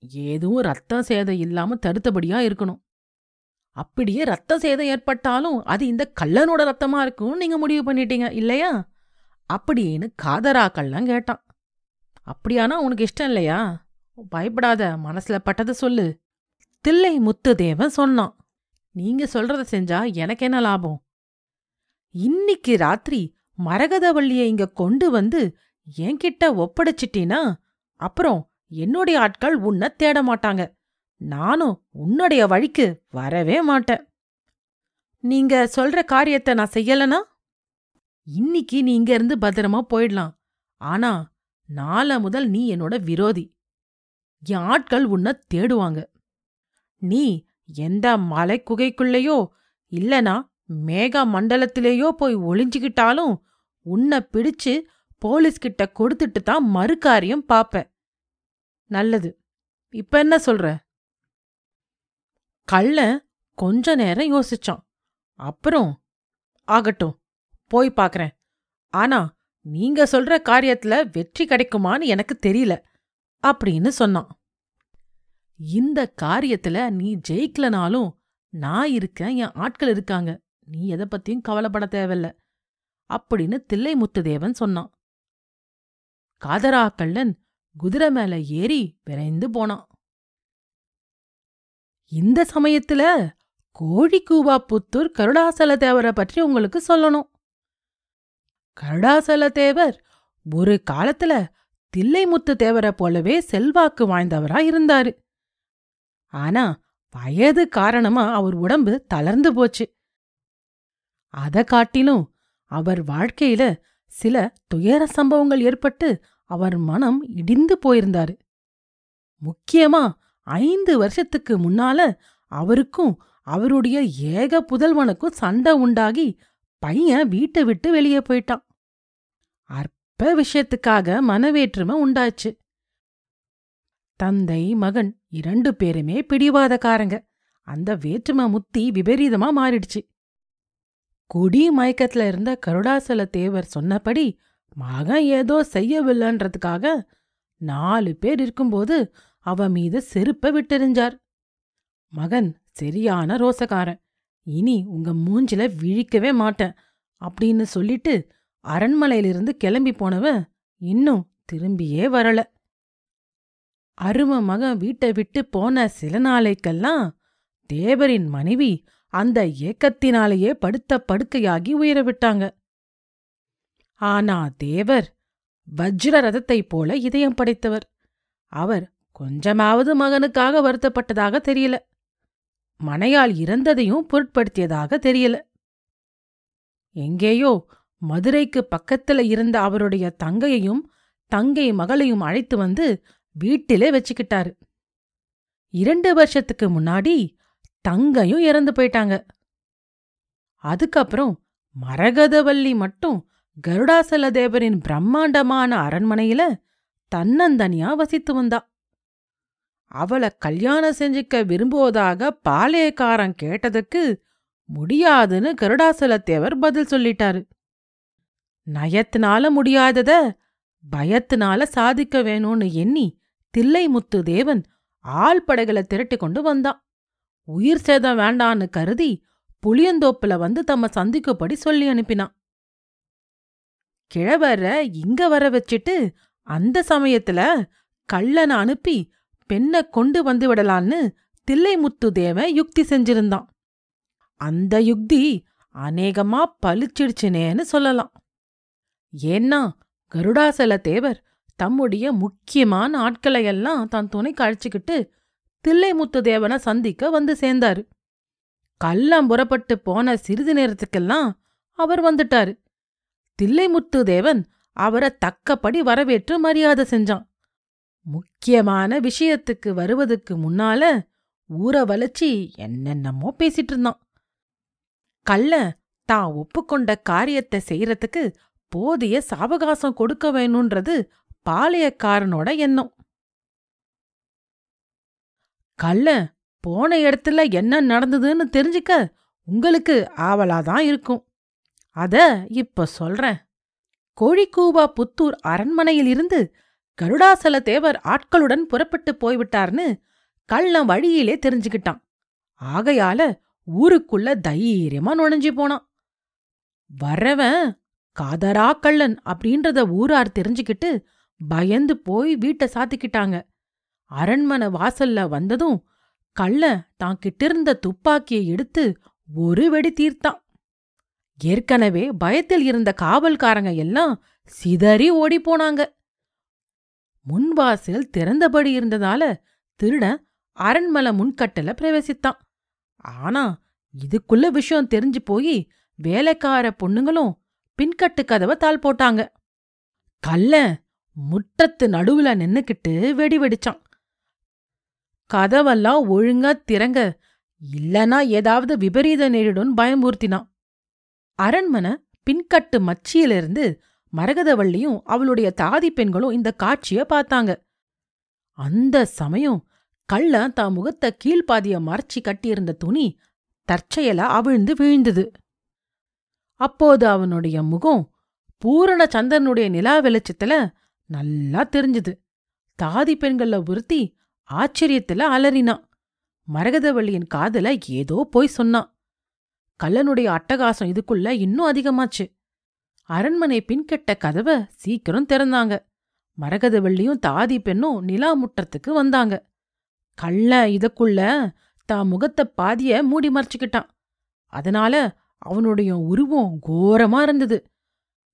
ஏதும் ரத்தம் சேதம் இல்லாம தடுத்தபடியா இருக்கணும். அப்படியே ரத்த சேதம் ஏற்பட்டாலும் அது இந்த கள்ளனோட ரத்தமா இருக்கும்னு நீங்க முடிவு பண்ணிட்டீங்க இல்லையா? அப்படின்னு காதரா கேட்டான். அப்படியானா உனக்கு இஷ்டம் இல்லையா? பயப்படாத மனசுல பட்டதை சொல்லு. தில்லை முத்துதேவன் சொன்னான். நீங்க சொல்றத செஞ்சா எனக்கு என்ன லாபம்? இன்னிக்கு ராத்திரி மரகதவள்ளிய இங்க கொண்டு வந்து என்கிட்ட ஒப்படைச்சிட்டீனா? அப்புறம் என்னுடைய ஆட்கள் உன்னை தேட மாட்டாங்க. நானும் உன்னுடைய வழிக்கு வரவே மாட்டேன். நீங்க சொல்ற காரியத்தை நான் செய்யலனா? இன்னிக்கு நீ இங்க இருந்து பத்திரமா போயிடலாம். ஆனா நாளை முதல் நீ என்னோட விரோதி. என் ஆட்கள் உன்னை தேடுவாங்க. நீ எந்த மலைக்குகைக்குள்ளேயோ இல்லனா மேக மண்டலத்திலேயோ போய் ஒளிஞ்சுக்கிட்டாலும் உன்னை பிடிச்சு போலீஸ்கிட்ட கொடுத்துட்டு தான் மறுகாரியம் பாப்ப நல்லது. இப்ப என்ன சொல்ற? கள்ளன் கொஞ்ச நேரம் யோசிச்சான். அப்புறம் ஆகட்டும் போய் பாக்கறேன். ஆனா நீங்க சொல்ற காரியத்துல வெற்றி கிடைக்குமான்னு எனக்கு தெரியல அப்படின்னு சொன்னான். இந்த காரியத்துல நீ ஜெயிக்கலனாலும் நான் இருக்கேன் என் ஆட்கள் இருக்காங்க. நீ எதை பத்தியும் கவலைப்பட தேவையில்ல அப்படின்னு தில்லை முத்துதேவன் சொன்னான். காதரா கள்ளன் குதிரை மேல ஏறி விரைந்து போனான். இந்த சமயத்துல கோழிக்கூவா புத்தூர் கருடாசல தேவரை பற்றி உங்களுக்கு சொல்லணும். கருடாசல தேவர் ஒரு காலத்துல தில்லைமுத்து தேவரை போலவே செல்வாக்கு வாய்ந்தவரா இருந்தாரு. ஆனா வயது காரணமா அவர் உடம்பு தளர்ந்து போச்சு. அத காட்டிலும் அவர் வாழ்க்கையில சில துயர சம்பவங்கள் ஏற்பட்டு அவர் மனம் இடிந்து போயிருந்தாரு. முக்கியமா ஐந்து வருஷத்துக்கு முன்னால அவருக்கும் அவருடைய ஏக புதல்வனுக்கும் சண்டை உண்டாகி பையன் வீட்டை விட்டு வெளியே போயிட்டான். அற்ப விஷயத்துக்காக மனவேற்றுமை உண்டாச்சு. தந்தை மகன் இரண்டு பேருமே பிடிவாதக்காரங்க. அந்த வேற்றுமை முத்தி விபரீதமா மாறிடுச்சு. குடி மயக்கத்துல இருந்த கருடாசல தேவர் சொன்னபடி மகன் ஏதோ செய்யவில்லைன்றதுக்காக நாலு பேர் இருக்கும்போது அவ மீது செருப்ப விட்டெறிஞ்சார். மகன் சரியான ரோசக்காரன். இனி உங்க மூஞ்சில விழிக்கவே மாட்டேன் அப்படின்னு சொல்லிட்டு அரண்மனையிலிருந்து கிளம்பி போனவன் இன்னும் திரும்பியே வரல. அரும மகன் வீட்டை விட்டு போன சில நாளைக்கெல்லாம் தேவரின் மனைவி அந்த ஏக்கத்தினாலேயே படுத்த படுக்கையாகி உயிர விட்டாங்க ஆனா தேவர் வஜ்ர ரதத்தைப் போல இதயம் படைத்தவர். அவர் கொஞ்சமாவது மகனுக்காக வருத்தப்பட்டதாக தெரியல. மனையால் இறந்ததையும் பொருட்படுத்தியதாக தெரியல. எங்கேயோ மதுரைக்கு பக்கத்துல இருந்த அவருடைய தங்கையையும் தங்கை மகளையும் அழைத்து வந்து வீட்டிலே வச்சுக்கிட்டாரு. இரண்டு வருஷத்துக்கு முன்னாடி தங்கையும் இறந்து போயிட்டாங்க. அதுக்கப்புறம் மரகதவல்லி மட்டும் கருடாசல தேவரின் பிரம்மாண்டமான அரண்மனையில தன்னந்தனியா வசித்து வந்தா. அவளை கல்யாணம் செஞ்சுக்க விரும்புவதாக பாளையக்காரன் கேட்டதுக்கு முடியாதுன்னு கருடாசலத்தேவர் பதில் சொல்லிட்டாரு. நயத்தினால முடியாதத பயத்தினால சாதிக்க வேணும்னு எண்ணி தில்லைமுத்து தேவன் ஆள் படைகளை திரட்டி கொண்டு வந்தான். உயிர் சேதம் வேண்டான்னு கருதி புளியந்தோப்புல வந்து தம்ம சந்திக்கும்படி சொல்லி அனுப்பினான். கிழவர இங்க வர வச்சிட்டு அந்த சமயத்துல கள்ளனை அனுப்பி பெண்ணை கொண்டு வந்து விடலான்னு தில்லைமுத்து தேவன் யுக்தி செஞ்சிருந்தான். அந்த யுக்தி அநேகமா பளிச்சிடுச்சுனேன்னு சொல்லலாம். ஏன்னா கருடாசல தேவர் தம்முடைய முக்கியமான ஆட்களையெல்லாம் தன் துணைக்கு அழைச்சிக்கிட்டு தில்லைமுத்து தேவனை சந்திக்க வந்து சேர்ந்தாரு. கள்ளம் புறப்பட்டு போன சிறிது நேரத்துக்கெல்லாம் அவர் வந்துட்டாரு. தில்லைமுத்து தேவன் அவரை தக்கப்படி வரவேற்று மரியாதை செஞ்சான். முக்கியமான விஷயத்துக்கு வருவதுக்கு முன்னால ஊற வளைச்சி என்னென்னமோ பேசிட்டு இருந்தான். கள்ள தான் ஒப்புக்கொண்ட காரியத்தை செய்யறதுக்கு போதிய சாவகாசம் கொடுக்க வேணும்ன்றது பாளையக்காரனோட எண்ணம். கள்ள போன இடத்துல என்ன நடந்ததுன்னு தெரிஞ்சுக்க உங்களுக்கு ஆவலாதான் இருக்கும். அத இப்ப சொல்றேன். கோழிக்கூபா புத்தூர் அரண்மனையிலிருந்து கருடாசல தேவர் ஆட்களுடன் புறப்பட்டு போய்விட்டார்னு கள்ளன் வழியிலே தெரிஞ்சுக்கிட்டான். ஆகையால ஊருக்குள்ள தைரியமா நுழைஞ்சு போனான். வரவன் காதரா கள்ளன் அப்படின்றத ஊரார் தெரிஞ்சுக்கிட்டு பயந்து போய் வீட்டை சாத்திக்கிட்டாங்க. அரண்மனை வாசல்ல வந்ததும் கள்ள தான் கிட்டிருந்த துப்பாக்கியை எடுத்து ஒரு வெடி தீர்த்தான். ஏற்கனவே பயத்தில் இருந்த காவல்காரங்க எல்லாம் சிதறி ஓடிப்போனாங்க முன்வாசல் திறந்தபடி இருந்ததால திருடன் அரண்மலை முன்கட்டுல பிரவேசித்தான். ஆனா இதுக்குள்ள விஷயம் தெரிஞ்சு போய் வேலைக்கார பொண்ணுங்களும் பின்கட்டு கதவை தாள் போட்டாங்க. கல்ல முற்றத்து நடுவுல நின்னுக்கிட்டு வெடி வெடிச்சான். கதவெல்லாம் ஒழுங்கா திறங்க இல்லனா ஏதாவது விபரீத நேரிடும் பயமுறுத்தினான் அரண்மனை பின்கட்டு மச்சியிலிருந்து மரகதவள்ளியும் அவளுடைய தாதி பெண்களும் இந்த காட்சிய பார்த்தாங்க. அந்த சமயம் கள்ளன் தான் முகத்த கீழ்பாதிய மறைச்சி கட்டியிருந்த துணி தற்செயலா அவிழ்ந்து வீழ்ந்தது. அப்போது அவனுடைய முகம் பூரண சந்திரனுடைய நிலா வெளிச்சத்துல நல்லா தெரிஞ்சுது. தாதி பெண்கள்ல ஒருத்தி ஆச்சரியத்துல அலறினான். மரகதவள்ளியின் காதல ஏதோ போய் சொன்னான். கள்ளனுடைய அட்டகாசம் இதுக்குள்ள இன்னும் அதிகமாச்சு. அரண்மனை பின்கெட்ட கதவை சீக்கிரம் திறந்தாங்க. மரகதவள்ளியும் தாதி பெண்ணும் நிலா முற்றத்துக்கு வந்தாங்க. கள்ள இதுக்குள்ள தான் முகத்தை பாதிய மூடி மறைச்சுக்கிட்டான். அதனால அவனுடைய உருவம் கோரமா இருந்தது.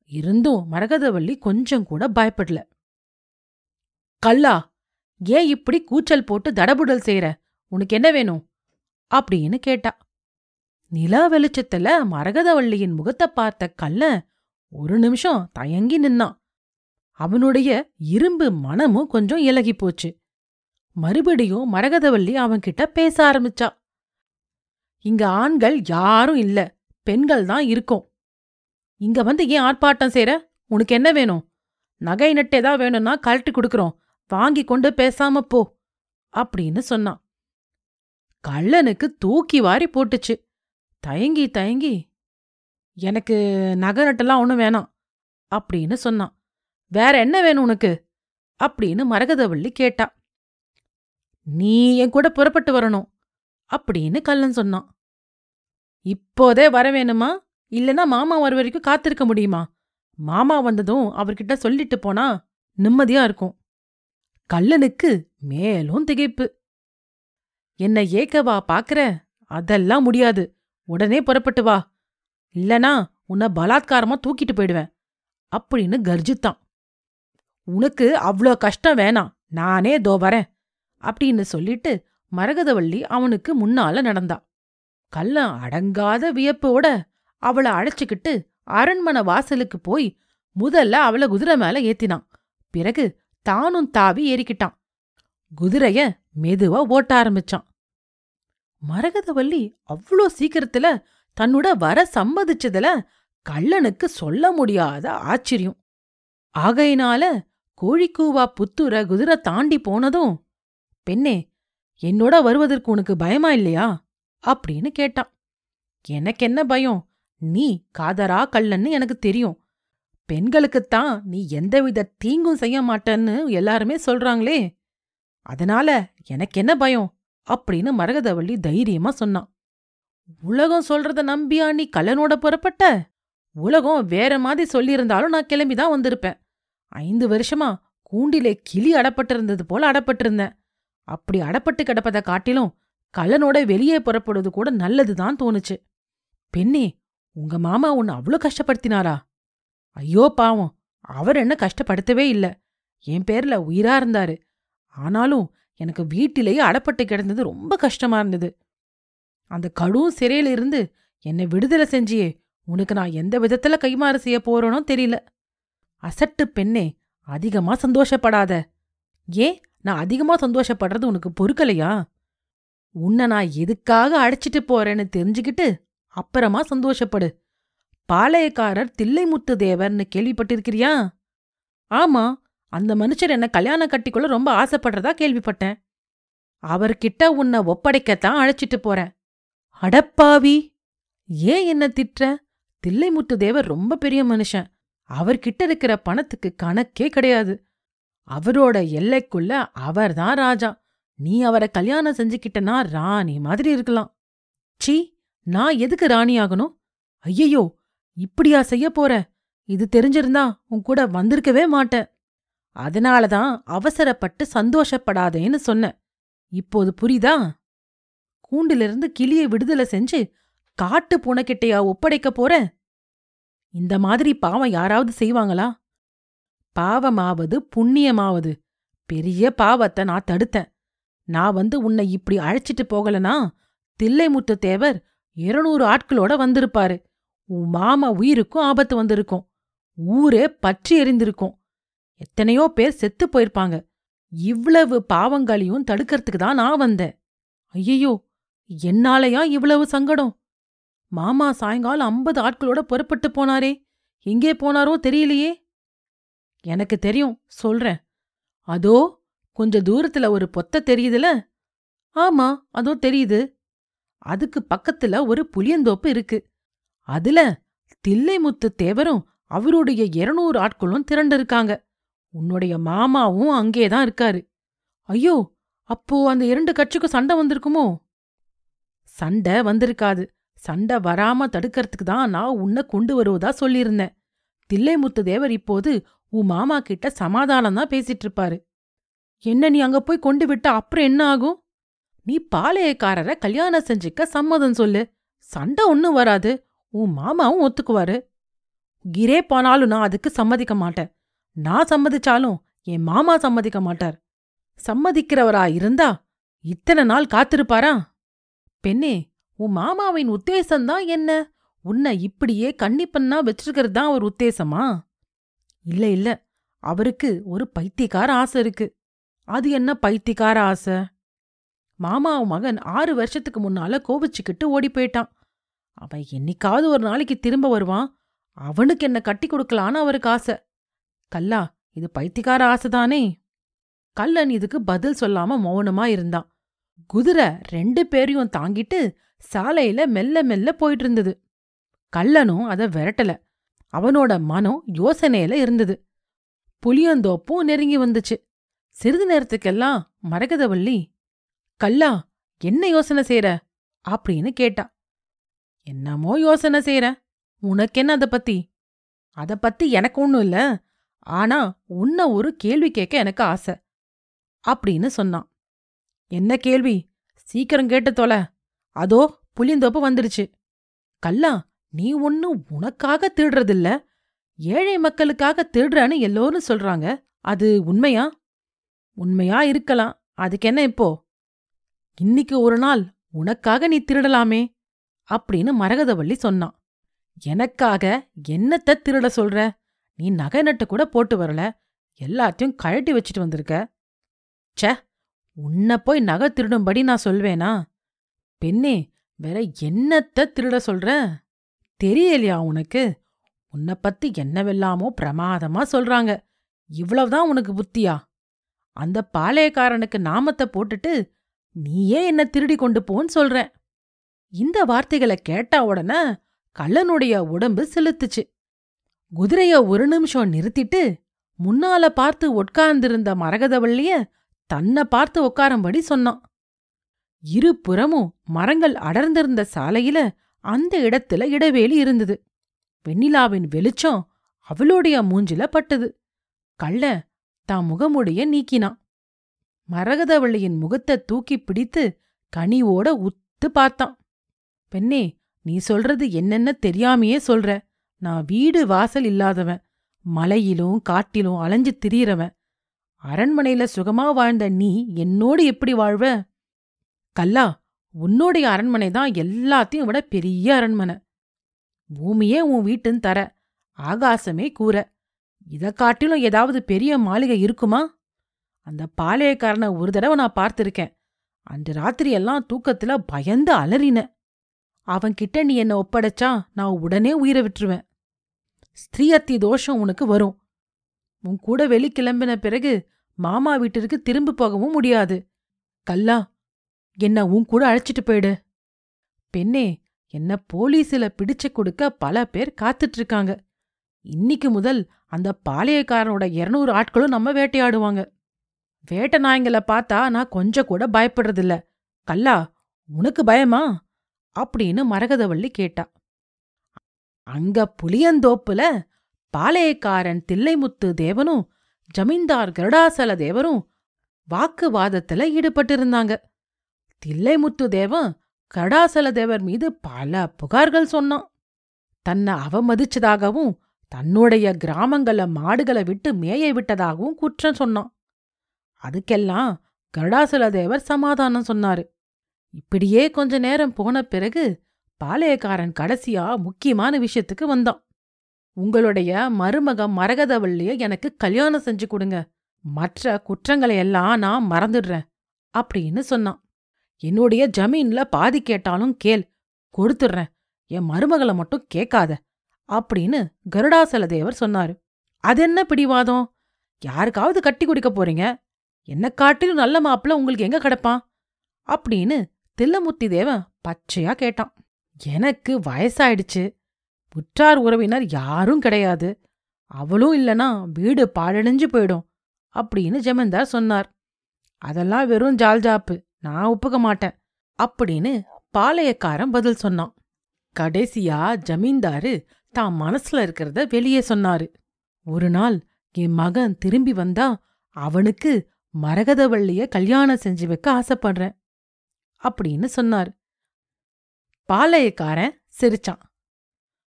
இருந்தும் மரகதவள்ளி கொஞ்சம் கூட பயப்படல. கல்லா ஏன் இப்படி கூச்சல் போட்டு தடபுடல் செய்யற உனக்கு என்ன வேணும்? அப்படின்னு கேட்டா. நிலா வெளிச்சத்துல மரகதவள்ளியின் முகத்தை பார்த்த கல்ல ஒரு நிமிஷம் தயங்கி நின்னான். அவனுடைய இரும்பு மனமும் கொஞ்சம் இலகி போச்சு. மறுபடியும் மரகதவள்ளி அவன்கிட்ட பேச ஆரம்பிச்சா. இங்க ஆண்கள் யாரும் இல்ல பெண்கள் தான் இருக்கோம். இங்க வந்து ஏன் ஆர்ப்பாட்டம் செய்ற? உனக்கு என்ன வேணும்? நகை நட்டே தான் வேணும்னா கழட்டி கொடுக்குறோம். வாங்கி கொண்டு பேசாம போ அப்படின்னு சொன்னான். கள்ளனுக்கு தூக்கி வாரி போட்டுச்சு. தயங்கி தயங்கி எனக்கு நகை நட்டெல்லாம் ஒன்றும் வேணாம் அப்படின்னு சொன்னான். வேற என்ன வேணும் உனக்கு? அப்படின்னு மரகதவள்ளி கேட்டா. நீ என் கூட புறப்பட்டு வரணும் அப்படின்னு கள்ளன் சொன்னான். இப்போதே வர வேணுமா? இல்லனா மாமா வர வரைக்கும் காத்திருக்க முடியுமா? மாமா வந்ததும் அவர்கிட்ட சொல்லிட்டு போனா நிம்மதியா இருக்கும் கள்ளனுக்கு மேலும் திகைப்பு. என்னை ஏக்கவா பாக்குற? அதெல்லாம் முடியாது. உடனே புறப்பட்டு வா. இல்லனா உன்னை பலாத்காரமா தூக்கிட்டு போயிடுவேன். அப்படின்னு கர்ஜித்தான். உனக்கு அவ்ளோ கஷ்டம் வேணாம். நானே தோ வரேன். அப்படின்னு சொல்லிட்டு மரகதவள்ளி அவனுக்கு முன்னால நடந்தா. கள்ளன் அடங்காத வியப்போட அவளை அழைச்சுக்கிட்டு அரண்மனை வாசலுக்கு போய் முதல்ல அவளை குதிரை மேல ஏத்தினான். பிறகு தானும் தாவி ஏறிக்கிட்டான். குதிரைய மெதுவா ஓட்ட ஆரம்பிச்சான். மரகதவல்லி அவ்ளோ சீக்கிரத்துல தன்னோட வர சம்மதிச்சதுல கள்ளனுக்கு சொல்ல முடியாத ஆச்சரியம். ஆகையினால கோழிக்கூவா புத்துர குதிரை தாண்டி போனதும் பெண்ணே என்னோட வருவதற்கு உனக்கு பயமா இல்லையா? அப்படின்னு கேட்டான். எனக்கு என்ன பயம்? நீ காதரா கள்ளன்னு எனக்கு தெரியும். பெண்களுக்குத்தான் நீ எந்தவித தீங்கும் செய்ய மாட்டேன்னு எல்லாருமே சொல்றாங்களே. அதனால எனக்கு என்ன பயம்? அப்படின்னு மரகதவள்ளி தைரியமா சொன்னான். உலகம் சொல்றத நம்பியா நீ கலனோட புறப்பட்ட? உலகம் வேற மாதிரி சொல்லியிருந்தாலும் நான் கிளம்பிதான் வந்திருப்பேன். ஐந்து வருஷமா கூண்டிலே கிளி அடப்பட்டிருந்தது போல அடப்பட்டிருந்தேன். அப்படி அடப்பட்டு கிடப்பதை காட்டிலும் கள்ளனோட வெளியே புறப்படுவது கூட நல்லதுதான் தோணுச்சு. பெண்ணே உங்க மாமா உன்னை அவ்வளோ கஷ்டப்படுத்தினாரா? ஐயோ பாவம் அவர் என்ன கஷ்டப்படுத்தவே இல்ல. என் பேர்ல உயிரா இருந்தாரு. ஆனாலும் எனக்கு வீட்டிலேயே அடப்பட்டு கிடந்தது ரொம்ப கஷ்டமா இருந்தது. அந்த கடும் சிறையில இருந்து என்னை விடுதலை செஞ்சியே உனக்கு நான் எந்த விதத்துல கைமாறு செய்ய போறேனோ தெரியல. அசட்டு பெண்ணே அதிகமா சந்தோஷப்படாத. ஏன்? நான் அதிகமா சந்தோஷப்படுறது உனக்கு பொறுக்கலையா? உன்னை நான் எதுக்காக அழைச்சிட்டு போறேன்னு தெரிஞ்சுக்கிட்டு அப்புறமா சந்தோஷப்படு. பாளையக்காரர் தில்லைமுத்து தேவர்னு கேள்விப்பட்டிருக்கிறியா? ஆமா அந்த மனுஷர் என்ன கல்யாணம் கட்டிக்கொள்ள ரொம்ப ஆசைப்படுறதா கேள்விப்பட்டேன். அவர்கிட்ட உன்னை ஒப்படைக்கத்தான் அழைச்சிட்டு போறேன். அடப்பாவி! ஏன் என்ன திட்டுற? தில்லைமுத்து தேவர் ரொம்ப பெரிய மனுஷன். அவர்கிட்ட இருக்கிற பணத்துக்கு கணக்கே கிடையாது. அவரோட எல்லைக்குள்ள அவர்தான் ராஜா. நீ அவரை கல்யாணம் செஞ்சுக்கிட்டனா ராணி மாதிரி இருக்கலாம். சீ நான் எதுக்கு ராணி ஆகணும் ஐயையோ இப்படியா செய்ய போற? இது தெரிஞ்சிருந்தா உன் கூட வந்திருக்கவே மாட்டேன். அதனாலதான் அவசரப்பட்டு சந்தோஷப்படாதேன்னு சொன்னேன். இப்போது புரியுதா? கூண்டிலிருந்து கிளியை விடுதலை செஞ்சு காட்டு பூனைக்கிட்டையா ஒப்படைக்க போற? இந்த மாதிரி பாவம் யாராவது செய்வாங்களா? பாவமாவது புண்ணியமாவது. பெரிய பாவத்தை நான் தடுத்தேன். நான் வந்து உன்னை இப்படி அழைச்சிட்டு போகலனா தில்லைமுத்து தேவர் இருநூறு ஆட்களோட வந்திருப்பாரு. உன் மாமா உயிருக்கும் ஆபத்து வந்திருக்கும். ஊரே பற்றி எரிந்திருக்கும். எத்தனையோ பேர் செத்து போயிருப்பாங்க. இவ்வளவு பாவங்களையும் தடுக்கறதுக்கு தான் நான் வந்தேன். ஐயையோ என்னாலயா இவ்வளவு சங்கடம்? மாமா சாயங்காலம் ஐம்பது ஆட்களோட புறப்பட்டு போனாரே. எங்கே போனாரோ தெரியலையே. எனக்கு தெரியும் சொல்றேன். அதோ கொஞ்ச தூரத்துல ஒரு பொத்த தெரியுதுல? ஆமா அதோ தெரியுது. அதுக்கு பக்கத்துல ஒரு புளியந்தோப்பு இருக்கு. அதுல தில்லைமுத்து தேவரும் அவருடைய இருநூறு ஆட்களும் திரண்டிருக்காங்க. உன்னுடைய மாமாவும் அங்கேதான் இருக்காரு. ஐயோ அப்போ அந்த இரண்டு கட்சிக்கும் சண்டை வந்திருக்குமோ? சண்டை வந்திருக்காது. சண்டை வராம தடுக்கறதுக்கு தான் நான் உன்னை கொண்டு வருவதா சொல்லியிருந்தேன். தில்லைமுத்து தேவர் இப்போது உன் மாமா கிட்ட சமாதானம் தான் பேசிட்டு இருப்பாரு என்ன நீ அங்க போய் கொண்டு விட்ட அப்புறம் என்ன ஆகும்? நீ பாளையக்காரரை கல்யாணம் செஞ்சுக்க சம்மதம் சொல்லு. சண்டை ஒன்னும் வராது. உன் மாமாவும் ஒத்துக்குவாரு. கிரே போனாலும் நான் அதுக்கு சம்மதிக்க மாட்டேன். நான் சம்மதிச்சாலும் என் மாமா சம்மதிக்க மாட்டார். சம்மதிக்கிறவரா இருந்தா இத்தனை நாள் காத்திருப்பாரா? பெண்ணே உன் மாமாவின் உத்தேசம்தான் என்ன? உன்னை இப்படியே கன்னிப்பண்ணா வச்சிருக்கிறது தான் அவர் உத்தேசமா? இல்ல இல்ல. அவருக்கு ஒரு பைத்தியக்கார ஆசை இருக்கு. அது என்ன பைத்தியக்கார ஆசை? மாமாவு மகன் ஆறு வருஷத்துக்கு முன்னால கோபிச்சுக்கிட்டு ஓடி போயிட்டான். அவன் என்னைக்காவது ஒரு நாளைக்கு திரும்ப வருவான். அவனுக்கு என்ன கட்டி கொடுக்கலான்னு அவருக்கு ஆசை. கல்லா இது பைத்தியக்கார ஆசைதானே? கல்லன் இதுக்கு பதில் சொல்லாம மௌனமா இருந்தான். குதிரை ரெண்டு பேரையும் தாங்கிட்டு சாலையில மெல்ல மெல்ல போயிட்டு இருந்தது கல்லனும் அத விரட்டல. அவனோட மனம் யோசனையில இருந்தது. புளியந்தோப்பும் நெருங்கி வந்துச்சு. சிறிது நேரத்துக்கெல்லாம் மரகதவள்ளி கல்லா என்ன யோசனை செய்ற? அப்படின்னு கேட்டா. என்னமோ யோசனை செய்ற உனக்கென்ன அத பத்தி? அத பத்தி எனக்கு ஒண்ணும் இல்ல. ஆனா உன்ன ஒரு கேள்வி கேட்க எனக்கு ஆசை. அப்படின்னு சொன்னான். என்ன கேள்வி? சீக்கிரம் கேட்டு தொலை. அதோ புளிந்தோப்பு வந்துடுச்சு கல்லா நீ ஒன்னும் உனக்காக தேடுறதில்ல ஏழை மக்களுக்காக தேடுறான்னு எல்லோரும் சொல்றாங்க. அது உண்மையா? உண்மையா இருக்கலாம். அதுக்கென்ன இப்போ? இன்னைக்கு ஒரு நாள் உனக்காக நீ திருடலாமே. அப்படின்னு மரகதவள்ளி சொன்னான். எனக்காக என்னத்த திருட சொல்ற? நீ நகை நட்டு கூட போட்டு வரல. எல்லாத்தையும் கழட்டி வச்சுட்டு வந்திருக்க. ச்சே உன்னை போய் நகை திருடும்படி நான் சொல்வேனா? பெண்ணே வேற என்னத்த திருட சொல்ற? தெரியலையா உனக்கு? உன்னை பத்தி என்னவெல்லாமோ பிரமாதமா சொல்றாங்க. இவ்வளவுதான் உனக்கு புத்தியா? அந்த பாளையக்காரனுக்கு நாமத்தை போட்டுட்டு நீயே என்ன திருடி கொண்டு போன்னு சொல்றேன் இந்த வார்த்தைகளை கேட்டா உடனே கள்ளனுடைய உடம்பு செலுத்துச்சு. குதிரைய ஒரு நிமிஷம் நிறுத்திட்டு முன்னால பார்த்து உட்கார்ந்திருந்த மரகதவள்ளிய தன்னை பார்த்து உட்காரும்படி சொன்னான். இருபுறமும் மரங்கள் அடர்ந்திருந்த சாலையில அந்த இடத்துல இடவேலி இருந்தது. வெண்ணிலாவின் வெளிச்சம் அவளுடைய மூஞ்சில பட்டது. கள்ள தான் முகமுடைய நீக்கினான். மரகதவள்ளியின் முகத்தை தூக்கி பிடித்து கனிவோட உத்து பார்த்தான். பெண்ணே நீ சொல்றது என்னென்ன தெரியாமையே சொல்ற. நான் வீடு வாசல் இல்லாதவன். மலையிலும் காட்டிலும் அலைஞ்சு திரியறவன். அரண்மனையில சுகமா வாழ்ந்த நீ என்னோடு எப்படி வாழ்வ? கல்லா உன்னோடைய அரண்மனை தான் எல்லாத்தையும் விட பெரிய அரண்மனை. பூமியே உன் வீட்டுன்னு தர ஆகாசமே கூற. இதை காட்டிலும் ஏதாவது பெரிய மாளிகை இருக்குமா? அந்த பாளையக்காரனை ஒரு தடவை நான் பார்த்திருக்கேன். அன்று ராத்திரியெல்லாம் தூக்கத்துல பயந்து அலறின. அவன்கிட்ட நீ என்ன ஒப்படைச்சா நான் உடனே உயிரை விட்டுருவேன். ஸ்திரீயத்தி தோஷம் உனக்கு வரும். உன் கூட வெளி கிளம்பின பிறகு மாமா வீட்டிற்கு திரும்பி போகவும் முடியாது. கல்லா என்ன உன் கூட அழைச்சிட்டு போயிடு. பெண்ணே என்ன போலீஸில பிடிச்சு கொடுக்க பல பேர் காத்துட்டு இருக்காங்க இன்னிக்கு முதல் அந்த பாளையக்காரனோட இருநூறு ஆட்களும் நம்ம வேட்டையாடுவாங்க. வேட்டை நாய்ங்களை பார்த்தா நான் கொஞ்சம் கூட பயப்படுறதில்ல. கல்லா உனக்கு பயமா? அப்படின்னு மரகதவள்ளி கேட்டா. அங்க புளியந்தோப்புல பாளையக்காரன் தில்லைமுத்து தேவனும் ஜமீன்தார் கருடாசல தேவரும் வாக்குவாதத்துல ஈடுபட்டிருந்தாங்க. தில்லைமுத்து தேவன் கருடாசல தேவர் மீது பல புகார்கள் சொன்னான். தன்னை அவமதிச்சதாகவும் தன்னுடைய கிராமங்கள மாடுகளை விட்டு மேய விட்டதாகவும் குற்றம் சொன்னான். அதுக்கெல்லாம் கருடாசல தேவர் சமாதானம் சொன்னாரு. இப்படியே கொஞ்ச நேரம் போன பிறகு பாளையக்காரன் கடைசியா முக்கியமான விஷயத்துக்கு வந்தான். உங்களுடைய மருமக மரகதவள்ளிய எனக்கு கல்யாணம் செஞ்சு கொடுங்க. மற்ற குற்றங்களை எல்லாம் நான் மறந்துடுறேன் அப்படின்னு சொன்னான். என்னுடைய ஜமீன்ல பாதி கேட்டாலும் கேள் கொடுத்துடுறேன். என் மருமகளை மட்டும் கேட்காத அப்படின்னு கருடாசல தேவர் சொன்னாரு என்ன பிடிவாதம்? யாருக்காவது கட்டி குடிக்க போறீங்க? என்ன காட்டிலும் நல்ல மாப்பிள்ள உங்களுக்கு எங்க கிடப்பான்? அப்படின்னு தில்லமுத்தி தேவன் பச்சையா கேட்டான். எனக்கு வயசாயிடுச்சு. உற்றார் உறவினர் யாரும் கிடையாது. அவளும் இல்லனா வீடு பாழடைஞ்சு போயிடும் அப்படின்னு ஜமீன்தார் சொன்னார். அதெல்லாம் வெறும் ஜால்ஜாப்பு நான் ஒப்புக்க மாட்டேன் அப்படின்னு பாளையக்காரன் பதில் சொன்னான். கடைசியா ஜமீன்தாரு தான் மனசுல இருக்கிறத வெளியே சொன்னாரு. ஒரு நாள் என் மகன் திரும்பி வந்தா அவனுக்கு மரகதவள்ளிய கல்யாணம் செஞ்சு வைக்க ஆசைப்படுறேன். அப்படின்னு சொன்னார். பாளையக்காரன் சிரிச்சான்.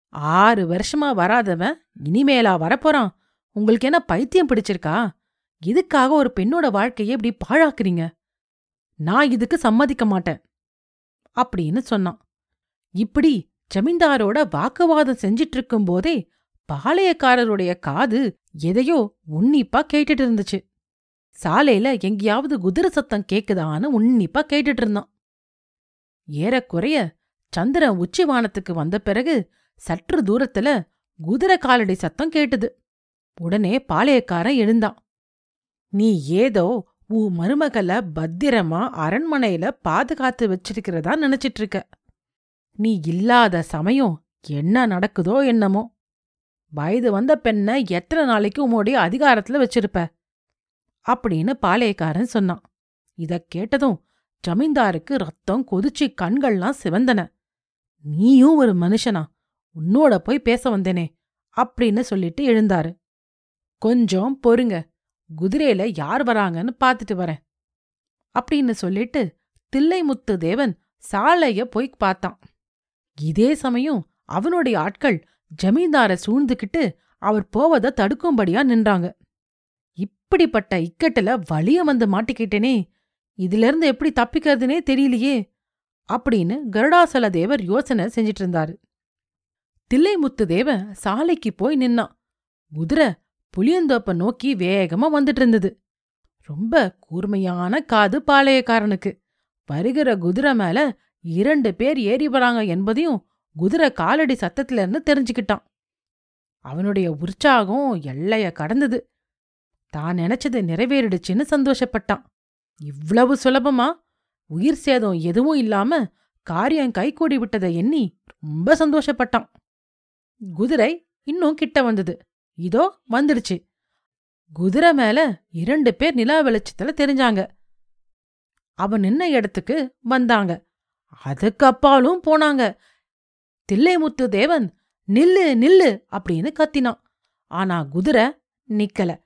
ஆறு வருஷமா வராதவன் இனிமேலா வரப்போறான். உங்களுக்கு என்ன பைத்தியம் பிடிச்சிருக்கா? இதுக்காக ஒரு பெண்ணோட வாழ்க்கையை இப்படி பாழாக்குறீங்க? நான் இதுக்கு சம்மதிக்க மாட்டேன். அப்படின்னு சொன்னான். இப்படி ஜமீன்தாரோட வாக்குவாதம் செஞ்சிட்டு இருக்கும் போதே பாளையக்காரருடைய காது எதையோ உன்னிப்பா கேட்டுட்டு இருந்துச்சு. சாலையில எங்கேயாவது குதிரை சத்தம் கேக்குதான்னு உன்னிப்பா கேட்டுட்டு இருந்தான். ஏறக்குறைய சந்திரன் உச்சிவானத்துக்கு வந்த பிறகு சற்று தூரத்துல குதிரை காலடி சத்தம் கேட்டுது. உடனே பாளையக்காரன் எழுந்தான். நீ ஏதோ உன் மருமகள பத்திரமா அரண்மனையில பாதுகாத்து வச்சிருக்கிறதா நினைச்சிட்டு இருக்க நீ இல்லாத சமயம் என்ன நடக்குதோ என்னமோ. வயது வந்த பெண்ணை எத்தனை நாளைக்கு உம்முடைய அதிகாரத்துல வச்சிருப்ப? அப்படின்னு பாளையக்காரன் சொன்னான். இதக் கேட்டதும் ஜமீன்தாருக்கு ரத்தம் கொதிச்சு கண்கள்லாம் சிவந்தன. நீயும் ஒரு மனுஷனா? உன்னோட போய் பேச வந்தேனே அப்படின்னு சொல்லிட்டு எழுந்தாரு. கொஞ்சம் பொறுங்க. குதிரையில யார் வராங்கன்னு பாத்துட்டு வரேன் அப்படின்னு சொல்லிட்டு தில்லைமுத்து தேவன் சாலைய போய் பார்த்தான். இதே சமயம் அவனுடைய ஆட்கள் ஜமீன்தார சூழ்ந்துகிட்டு அவர் போவத தடுக்கும்படியா நின்றாங்க. இப்படிப்பட்ட இக்கட்டுல வலிய வந்து மாட்டிக்கிட்டேனே இதிலிருந்து எப்படி தப்பிக்கிறதுனே தெரியலையே அப்படின்னு கருடாசல தேவர் யோசனை செஞ்சிட்டு இருந்தாரு தில்லைமுத்து தேவன் சாலைக்கு போய் நின்னான். குதிரை புளியந்தோப்ப நோக்கி வேகமா வந்துட்டு இருந்தது ரொம்ப கூர்மையான காது பாளையக்காரனுக்கு. வருகிற குதிரை மேல இரண்டு பேர் ஏறி வராங்க என்பதையும் குதிரை காலடி சத்தத்துல இருந்து தெரிஞ்சுக்கிட்டான். அவனுடைய உற்சாகம் எல்லைய கடந்தது. தான் நினைச்சது நிறைவேறிடுச்சுன்னு சந்தோஷப்பட்டான். இவ்வளவு சுலபமா? உயிர் சேதம் எதுவும் இல்லாம காரியம் கைகூடி விட்டதை எண்ணி ரொம்ப சந்தோஷப்பட்டான். குதிரை இன்னும் கிட்ட வந்தது. இதோ வந்துடுச்சு. குதிரை மேல இரண்டு பேர் நிலா வெளிச்சத்துல தெரிஞ்சாங்க. அவன் நின்ன இடத்துக்கு வந்தாங்க. அதுக்கு அப்பாலும் போனாங்க. தில்லைமுத்து தேவன் நில்லு நில்லு அப்படின்னு கத்தினான். ஆனா குதிரை நிக்கல.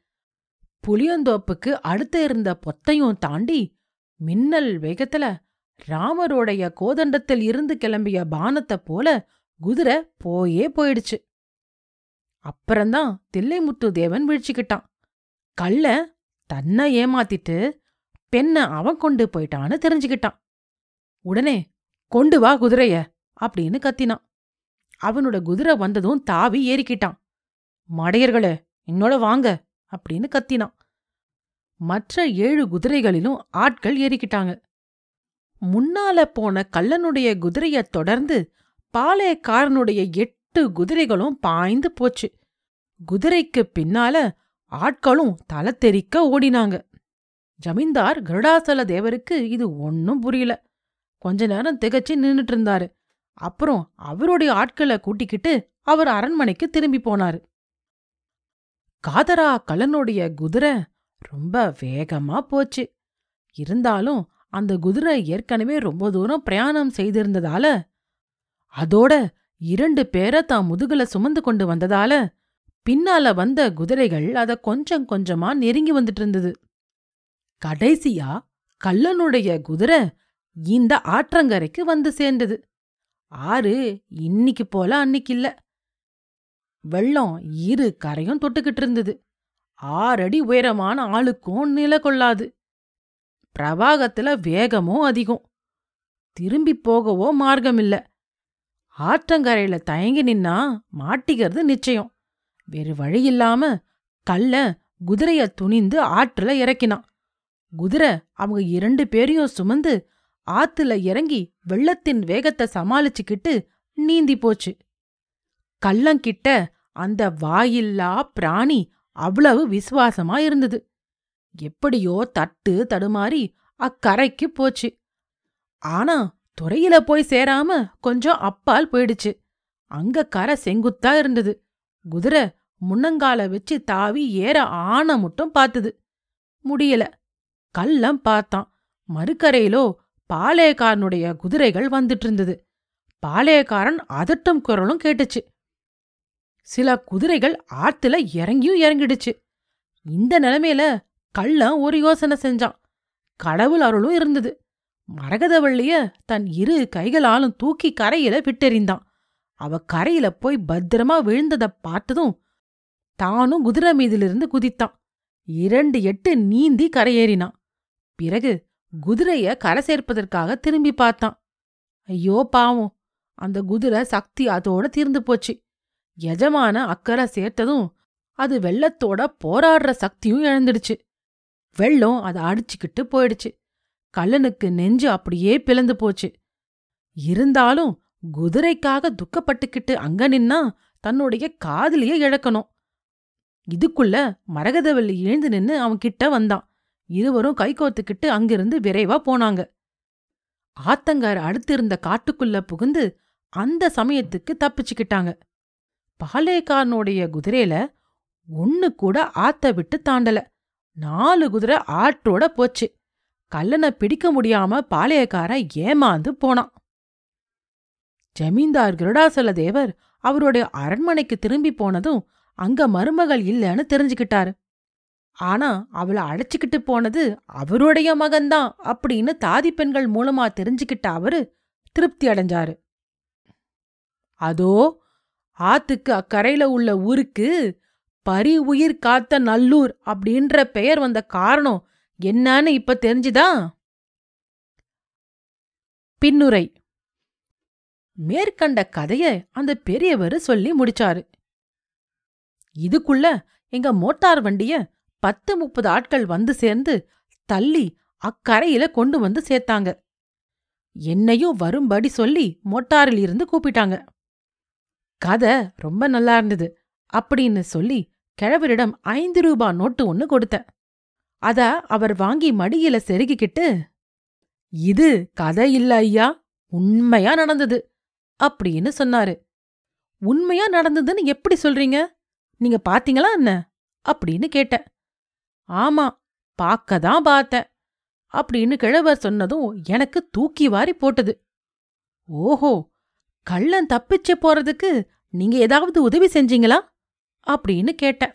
புளியந்தோப்புக்கு அடுத்து இருந்த பொத்தையும் தாண்டி மின்னல் வேகத்துல ராமருடைய கோதண்டத்தில் இருந்து கிளம்பிய பானத்தை போல குதிரை போயே போயிடுச்சு. அப்புறம்தான் தில்லைமுத்து தேவன் வீழ்ச்சிக்கிட்டான். கள்ள தன்னை ஏமாத்திட்டு பெண்ண அவன் கொண்டு போயிட்டான்னு தெரிஞ்சுக்கிட்டான். உடனே கொண்டு வா குதிரைய அப்படின்னு கத்தினான். அவனோட குதிரை வந்ததும் தாவி ஏறிக்கிட்டான். மடையர்களே என்னோட வாங்க. அப்படின்னு கத்தினான். மற்ற ஏழு குதிரைகளிலும் ஆட்கள் ஏறிக்கிட்டாங்க. முன்னால போன கள்ளனுடைய குதிரையத் தொடர்ந்து பாளையக்காரனுடைய எட்டு குதிரைகளும் பாய்ந்து போச்சு. குதிரைக்கு பின்னால ஆட்களும் தலை தெறிக்க ஓடினாங்க. ஜமீன்தார் கருடாசல தேவருக்கு இது ஒன்னும் புரியல. கொஞ்ச நேரம் திகச்சு நின்னுட்டு இருந்தாரு. அப்புறம் அவருடைய ஆட்களை கூட்டிக்கிட்டு அவர் அரண்மனைக்கு திரும்பி போனாரு. காதரா கலனுடைய குதிரை ரொம்ப வேகமா போச்சு. இருந்தாலும் அந்த குதிரை ஏற்கனவே ரொம்ப தூரம் பிரயாணம் செய்திருந்ததால அதோட இரண்டு பேரை தான் முதுகுல சுமந்து கொண்டு வந்ததால பின்னால வந்த குதிரைகள் அத கொஞ்சம் கொஞ்சமா நெருங்கி வந்துட்டு இருந்தது. கடைசியா கல்லனுடைய குதிரை இந்த ஆற்றங்கரைக்கு வந்து சேர்ந்தது. ஆறு இன்னிக்கு போல அன்னிக்கு இல்ல. வெள்ளம் இரு கரையும் தொட்டுக்கிட்டு இருந்தது. ஆறடி உயரமான ஆளுக்கும் நில கொள்ளாது. பிரவாகத்துல வேகமும் அதிகம். திரும்பி போகவோ மார்க்கமில்ல. ஆற்றங்கரையில தயங்கி நின்னா மாட்டிக்கிறது நிச்சயம். வேறு வழி இல்லாம கல்ல குதிரைய துணிந்து ஆற்றுல இறக்கினான் குதிரை அவங்க இரண்டு பேரையும் சுமந்து ஆத்துல இறங்கி வெள்ளத்தின் வேகத்தை சமாளிச்சுக்கிட்டு நீந்தி போச்சு. கள்ளங்கிட்ட அந்த வாயில்லா பிராணி அவ்வளவு விசுவாசமா இருந்தது. எப்படியோ தட்டு தடுமாறி அக்கரைக்கு போச்சு. ஆனா துறையில போய் சேராம கொஞ்சம் அப்பால் போயிடுச்சு. அங்க கரை செங்குத்தா இருந்தது. குதிரை முன்னங்கால வச்சு தாவி ஏற ஆன மட்டும் பார்த்தது முடியல. கள்ளம் பார்த்தான். மறுக்கரையிலோ பாளையக்காரனுடைய குதிரைகள் வந்துட்டு இருந்தது. பாளையக்காரன் அதட்டும் குரலும் கேட்டுச்சு. சில குதிரைகள் ஆத்துல இறங்கியும் இறங்கிடுச்சு. இந்த நிலைமையில கள்ளன் ஒரு யோசனை செஞ்சான். கடவுள் அருளும் இருந்தது. மரகதவள்ளிய தன் இரு கைகளாலும் தூக்கி கரையில விட்டெறிந்தான். அவ கரையில போய் பத்திரமா விழுந்ததை பார்த்ததும் தானும் குதிரை மீதிலிருந்து குதித்தான். இரண்டு எட்டு நீந்தி கரையேறினான். பிறகு குதிரைய கரை சேர்ப்பதற்காக திரும்பி பார்த்தான். ஐயோ பாவம். அந்த குதிரை சக்தி அதோட தீர்ந்து போச்சு. எஜமான அக்கறை சேர்த்ததும் அது வெள்ளத்தோட போராடுற சக்தியும் இழந்துடுச்சு. வெள்ளம் அதை அடிச்சுக்கிட்டு போயிடுச்சு. கல்லனுக்கு நெஞ்சு அப்படியே பிளந்து போச்சு. இருந்தாலும் குதிரைக்காக துக்கப்பட்டுக்கிட்டு அங்க நின்னா தன்னுடைய காதலிய இழக்கணும். இதுக்குள்ள மரகதவல்லி எழுந்து நின்னு அவன் கிட்ட வந்தான். இருவரும் கைகோத்துக்கிட்டு அங்கிருந்து விரைவா போனாங்க. ஆத்தங்கார் அடுத்திருந்த காட்டுக்குள்ள புகுந்து அந்த சமயத்துக்கு தப்பிச்சுக்கிட்டாங்க. பாலேக்காரனுடைய குதிரையில ஒன்னு கூட ஆத்த விட்டு தாண்டல. நாலு குதிரை ஆற்றோட போச்சு. கல்லனை பிடிக்க முடியாம பாளையக்காரன் ஏமாந்து போனான். ஜமீன்தார் கிருடாசல தேவர் அவருடைய அரண்மனைக்கு திரும்பி போனதும் அங்க மருமகள் இல்லைன்னு தெரிஞ்சுக்கிட்டாரு. ஆனா அவளை அழைச்சிக்கிட்டு போனது அவருடைய மகன்தான் அப்படின்னு தாதி பெண்கள் மூலமா தெரிஞ்சுக்கிட்ட அவரு திருப்தி அடைஞ்சாரு. அதோ ஆத்துக்கு அக்கரையில உள்ள ஊருக்கு பரி உயிர் காத்த நல்லூர் அப்படின்ற பெயர் வந்த காரணம் என்னன்னு இப்ப தெரிஞ்சுதா? பின்னுரை. மேற்கண்ட கதைய அந்த பெரியவர் சொல்லி முடிச்சாரு. இதுக்குள்ள எங்க மோட்டார் வண்டிய பத்து முப்பது ஆட்கள் வந்து சேர்ந்து தள்ளி அக்கரையில கொண்டு வந்து சேர்த்தாங்க. என்னையும் வரும்படி சொல்லி மோட்டாரில் இருந்து கூப்பிட்டாங்க. கதை ரொம்ப நல்லா இருந்தது அப்படின்னு சொல்லி கிழவரிடம் ஐந்து ரூபா நோட்டு ஒன்னு கொடுத்தேன். அத அவர் வாங்கி மடியில செருகிக்கிட்டு இது கதை இல்ல ஐயா உண்மையா நடந்தது அப்படின்னு சொன்னாரு. உண்மையா நடந்ததுன்னு எப்படி சொல்றீங்க? நீங்க பாத்தீங்களா என்ன? அப்படின்னு கேட்டேன். ஆமா பார்க்க தான் பார்த்தேன் அப்படின்னு கிழவர் சொன்னதும் எனக்கு தூக்கி வாரி போட்டது. ஓஹோ கள்ளன் தப்பிச்சு போறதுக்கு நீங்க ஏதாவது உதவி செஞ்சீங்களா? அப்படின்னு கேட்டேன்.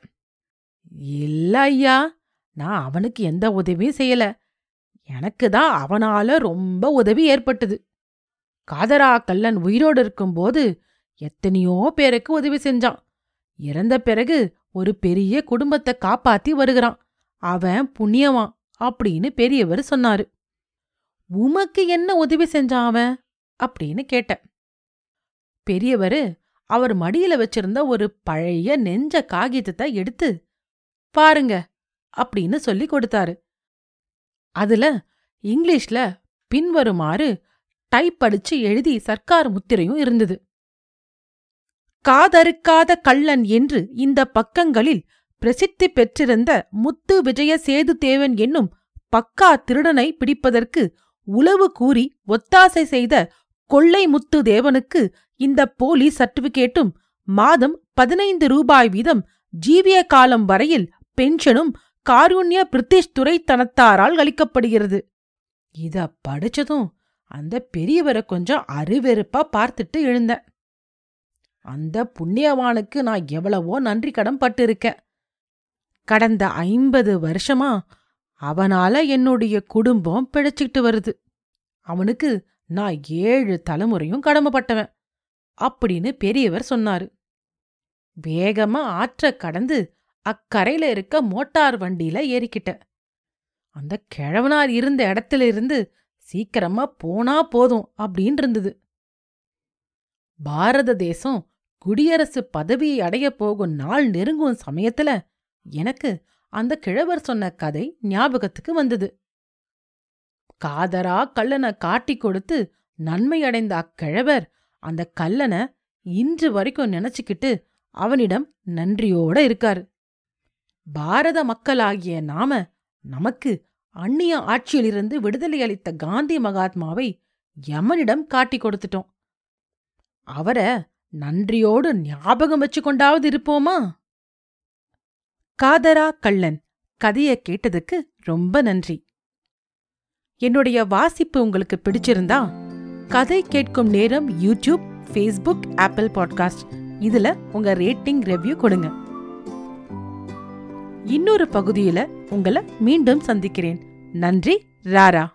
இல்ல ஐயா நான் அவனுக்கு எந்த உதவியும் செய்யல. எனக்கு தான் அவனால ரொம்ப உதவி ஏற்பட்டது. காதரா கல்லன் உயிரோடு இருக்கும்போது எத்தனையோ பேருக்கு உதவி செஞ்சான். இறந்த பிறகு ஒரு பெரிய குடும்பத்தை காப்பாத்தி வருகிறான். அவன் புண்ணியவான் அப்படின்னு பெரியவர் சொன்னாரு. உமக்கு என்ன உதவி செஞ்சான் அவன்? அப்படின்னு கேட்டேன். பெரியவரு அவர் மடியில வச்சிருந்த ஒரு பழைய நெஞ்ச காகிதத்தை எடுத்து பாருங்க அப்படின்னு சொல்லி கொடுத்தாரு. அதுல இங்கிலீஷ்ல பின்வருமாறு டைப் அடிச்சு எழுதி சர்க்கார் முத்திரையும் இருந்தது. காதறுக்காத கள்ளன் என்று இந்த பக்கங்களில் பிரசித்தி பெற்றிருந்த முத்து விஜய சேதுதேவன் என்னும் பக்கா திருடனை பிடிப்பதற்கு உளவு கூறி ஒத்தாசை செய்த கொள்ளை முத்து தேவனுக்கு இந்த போலீஸ் சர்டிபிகேட்டும் மாதம் பதினைந்து ரூபாய் வீதம் ஜீவிய காலம் வரையில் பென்ஷனும் காருண்ய பிரிட்டிஷ் துறைத்தனத்தாரால் அளிக்கப்படுகிறது. இத படிச்சதும் அந்த பெரியவரை கொஞ்சம் அருவெருப்பா பார்த்துட்டு எழுந்தேன். அந்த புண்ணியவானுக்கு நான் எவ்வளவோ நன்றி கடன் பட்டிருக்கேன். கடந்த ஐம்பது வருஷமா அவனால என்னுடைய குடும்பம் பிழைச்சிக்கிட்டு வருது. அவனுக்கு நான் ஏழு தலைமுறையும் கடமைப்பட்டவன். அப்படின்னு பெரியவர் சொன்னாரு. வேகமா ஆற்ற கடந்து அக்கரையில இருக்க மோட்டார் வண்டியில ஏறிக்கிட்ட. அந்த கிழவனார் இருந்த இடத்துல இருந்து சீக்கிரமா போனா போதும் அப்படின்னு இருந்தது. பாரத தேசம் குடியரசு பதவியை அடையப் போகும் நாள் நெருங்கும் சமயத்துல எனக்கு அந்த கிழவர் சொன்ன கதை ஞாபகத்துக்கு வந்தது. காதரா கல்லனை காட்டிக் கொடுத்து நன்மை அடைந்த அக்கிழவர் அந்த கல்லனை இன்று வரைக்கும் நினைச்சுக்கிட்டு அவனிடம் நன்றியோட இருக்காரு. பாரத மக்களாகிய நாம நமக்கு அந்நிய ஆட்சியிலிருந்து விடுதலை அளித்த காந்தி மகாத்மாவை யமனிடம் காட்டிக் கொடுத்துட்டோம். அவரை நன்றியோடு ஞாபகம் வச்சு கொண்டாவது இருப்போமா? காதரா கள்ளன் கதைய கேட்டதுக்கு ரொம்ப நன்றி. என்னுடைய வாசிப்பு உங்களுக்கு பிடிச்சிருந்தா கதை கேட்கும் நேரம் யூடியூப் ஃபேஸ்புக் ஆப்பிள் பாட்காஸ்ட் இதுல உங்க ரேட்டிங் ரெவ்யூ கொடுங்க. இன்னொரு பகுதியில உங்களை மீண்டும் சந்திக்கிறேன். நன்றி ராரா.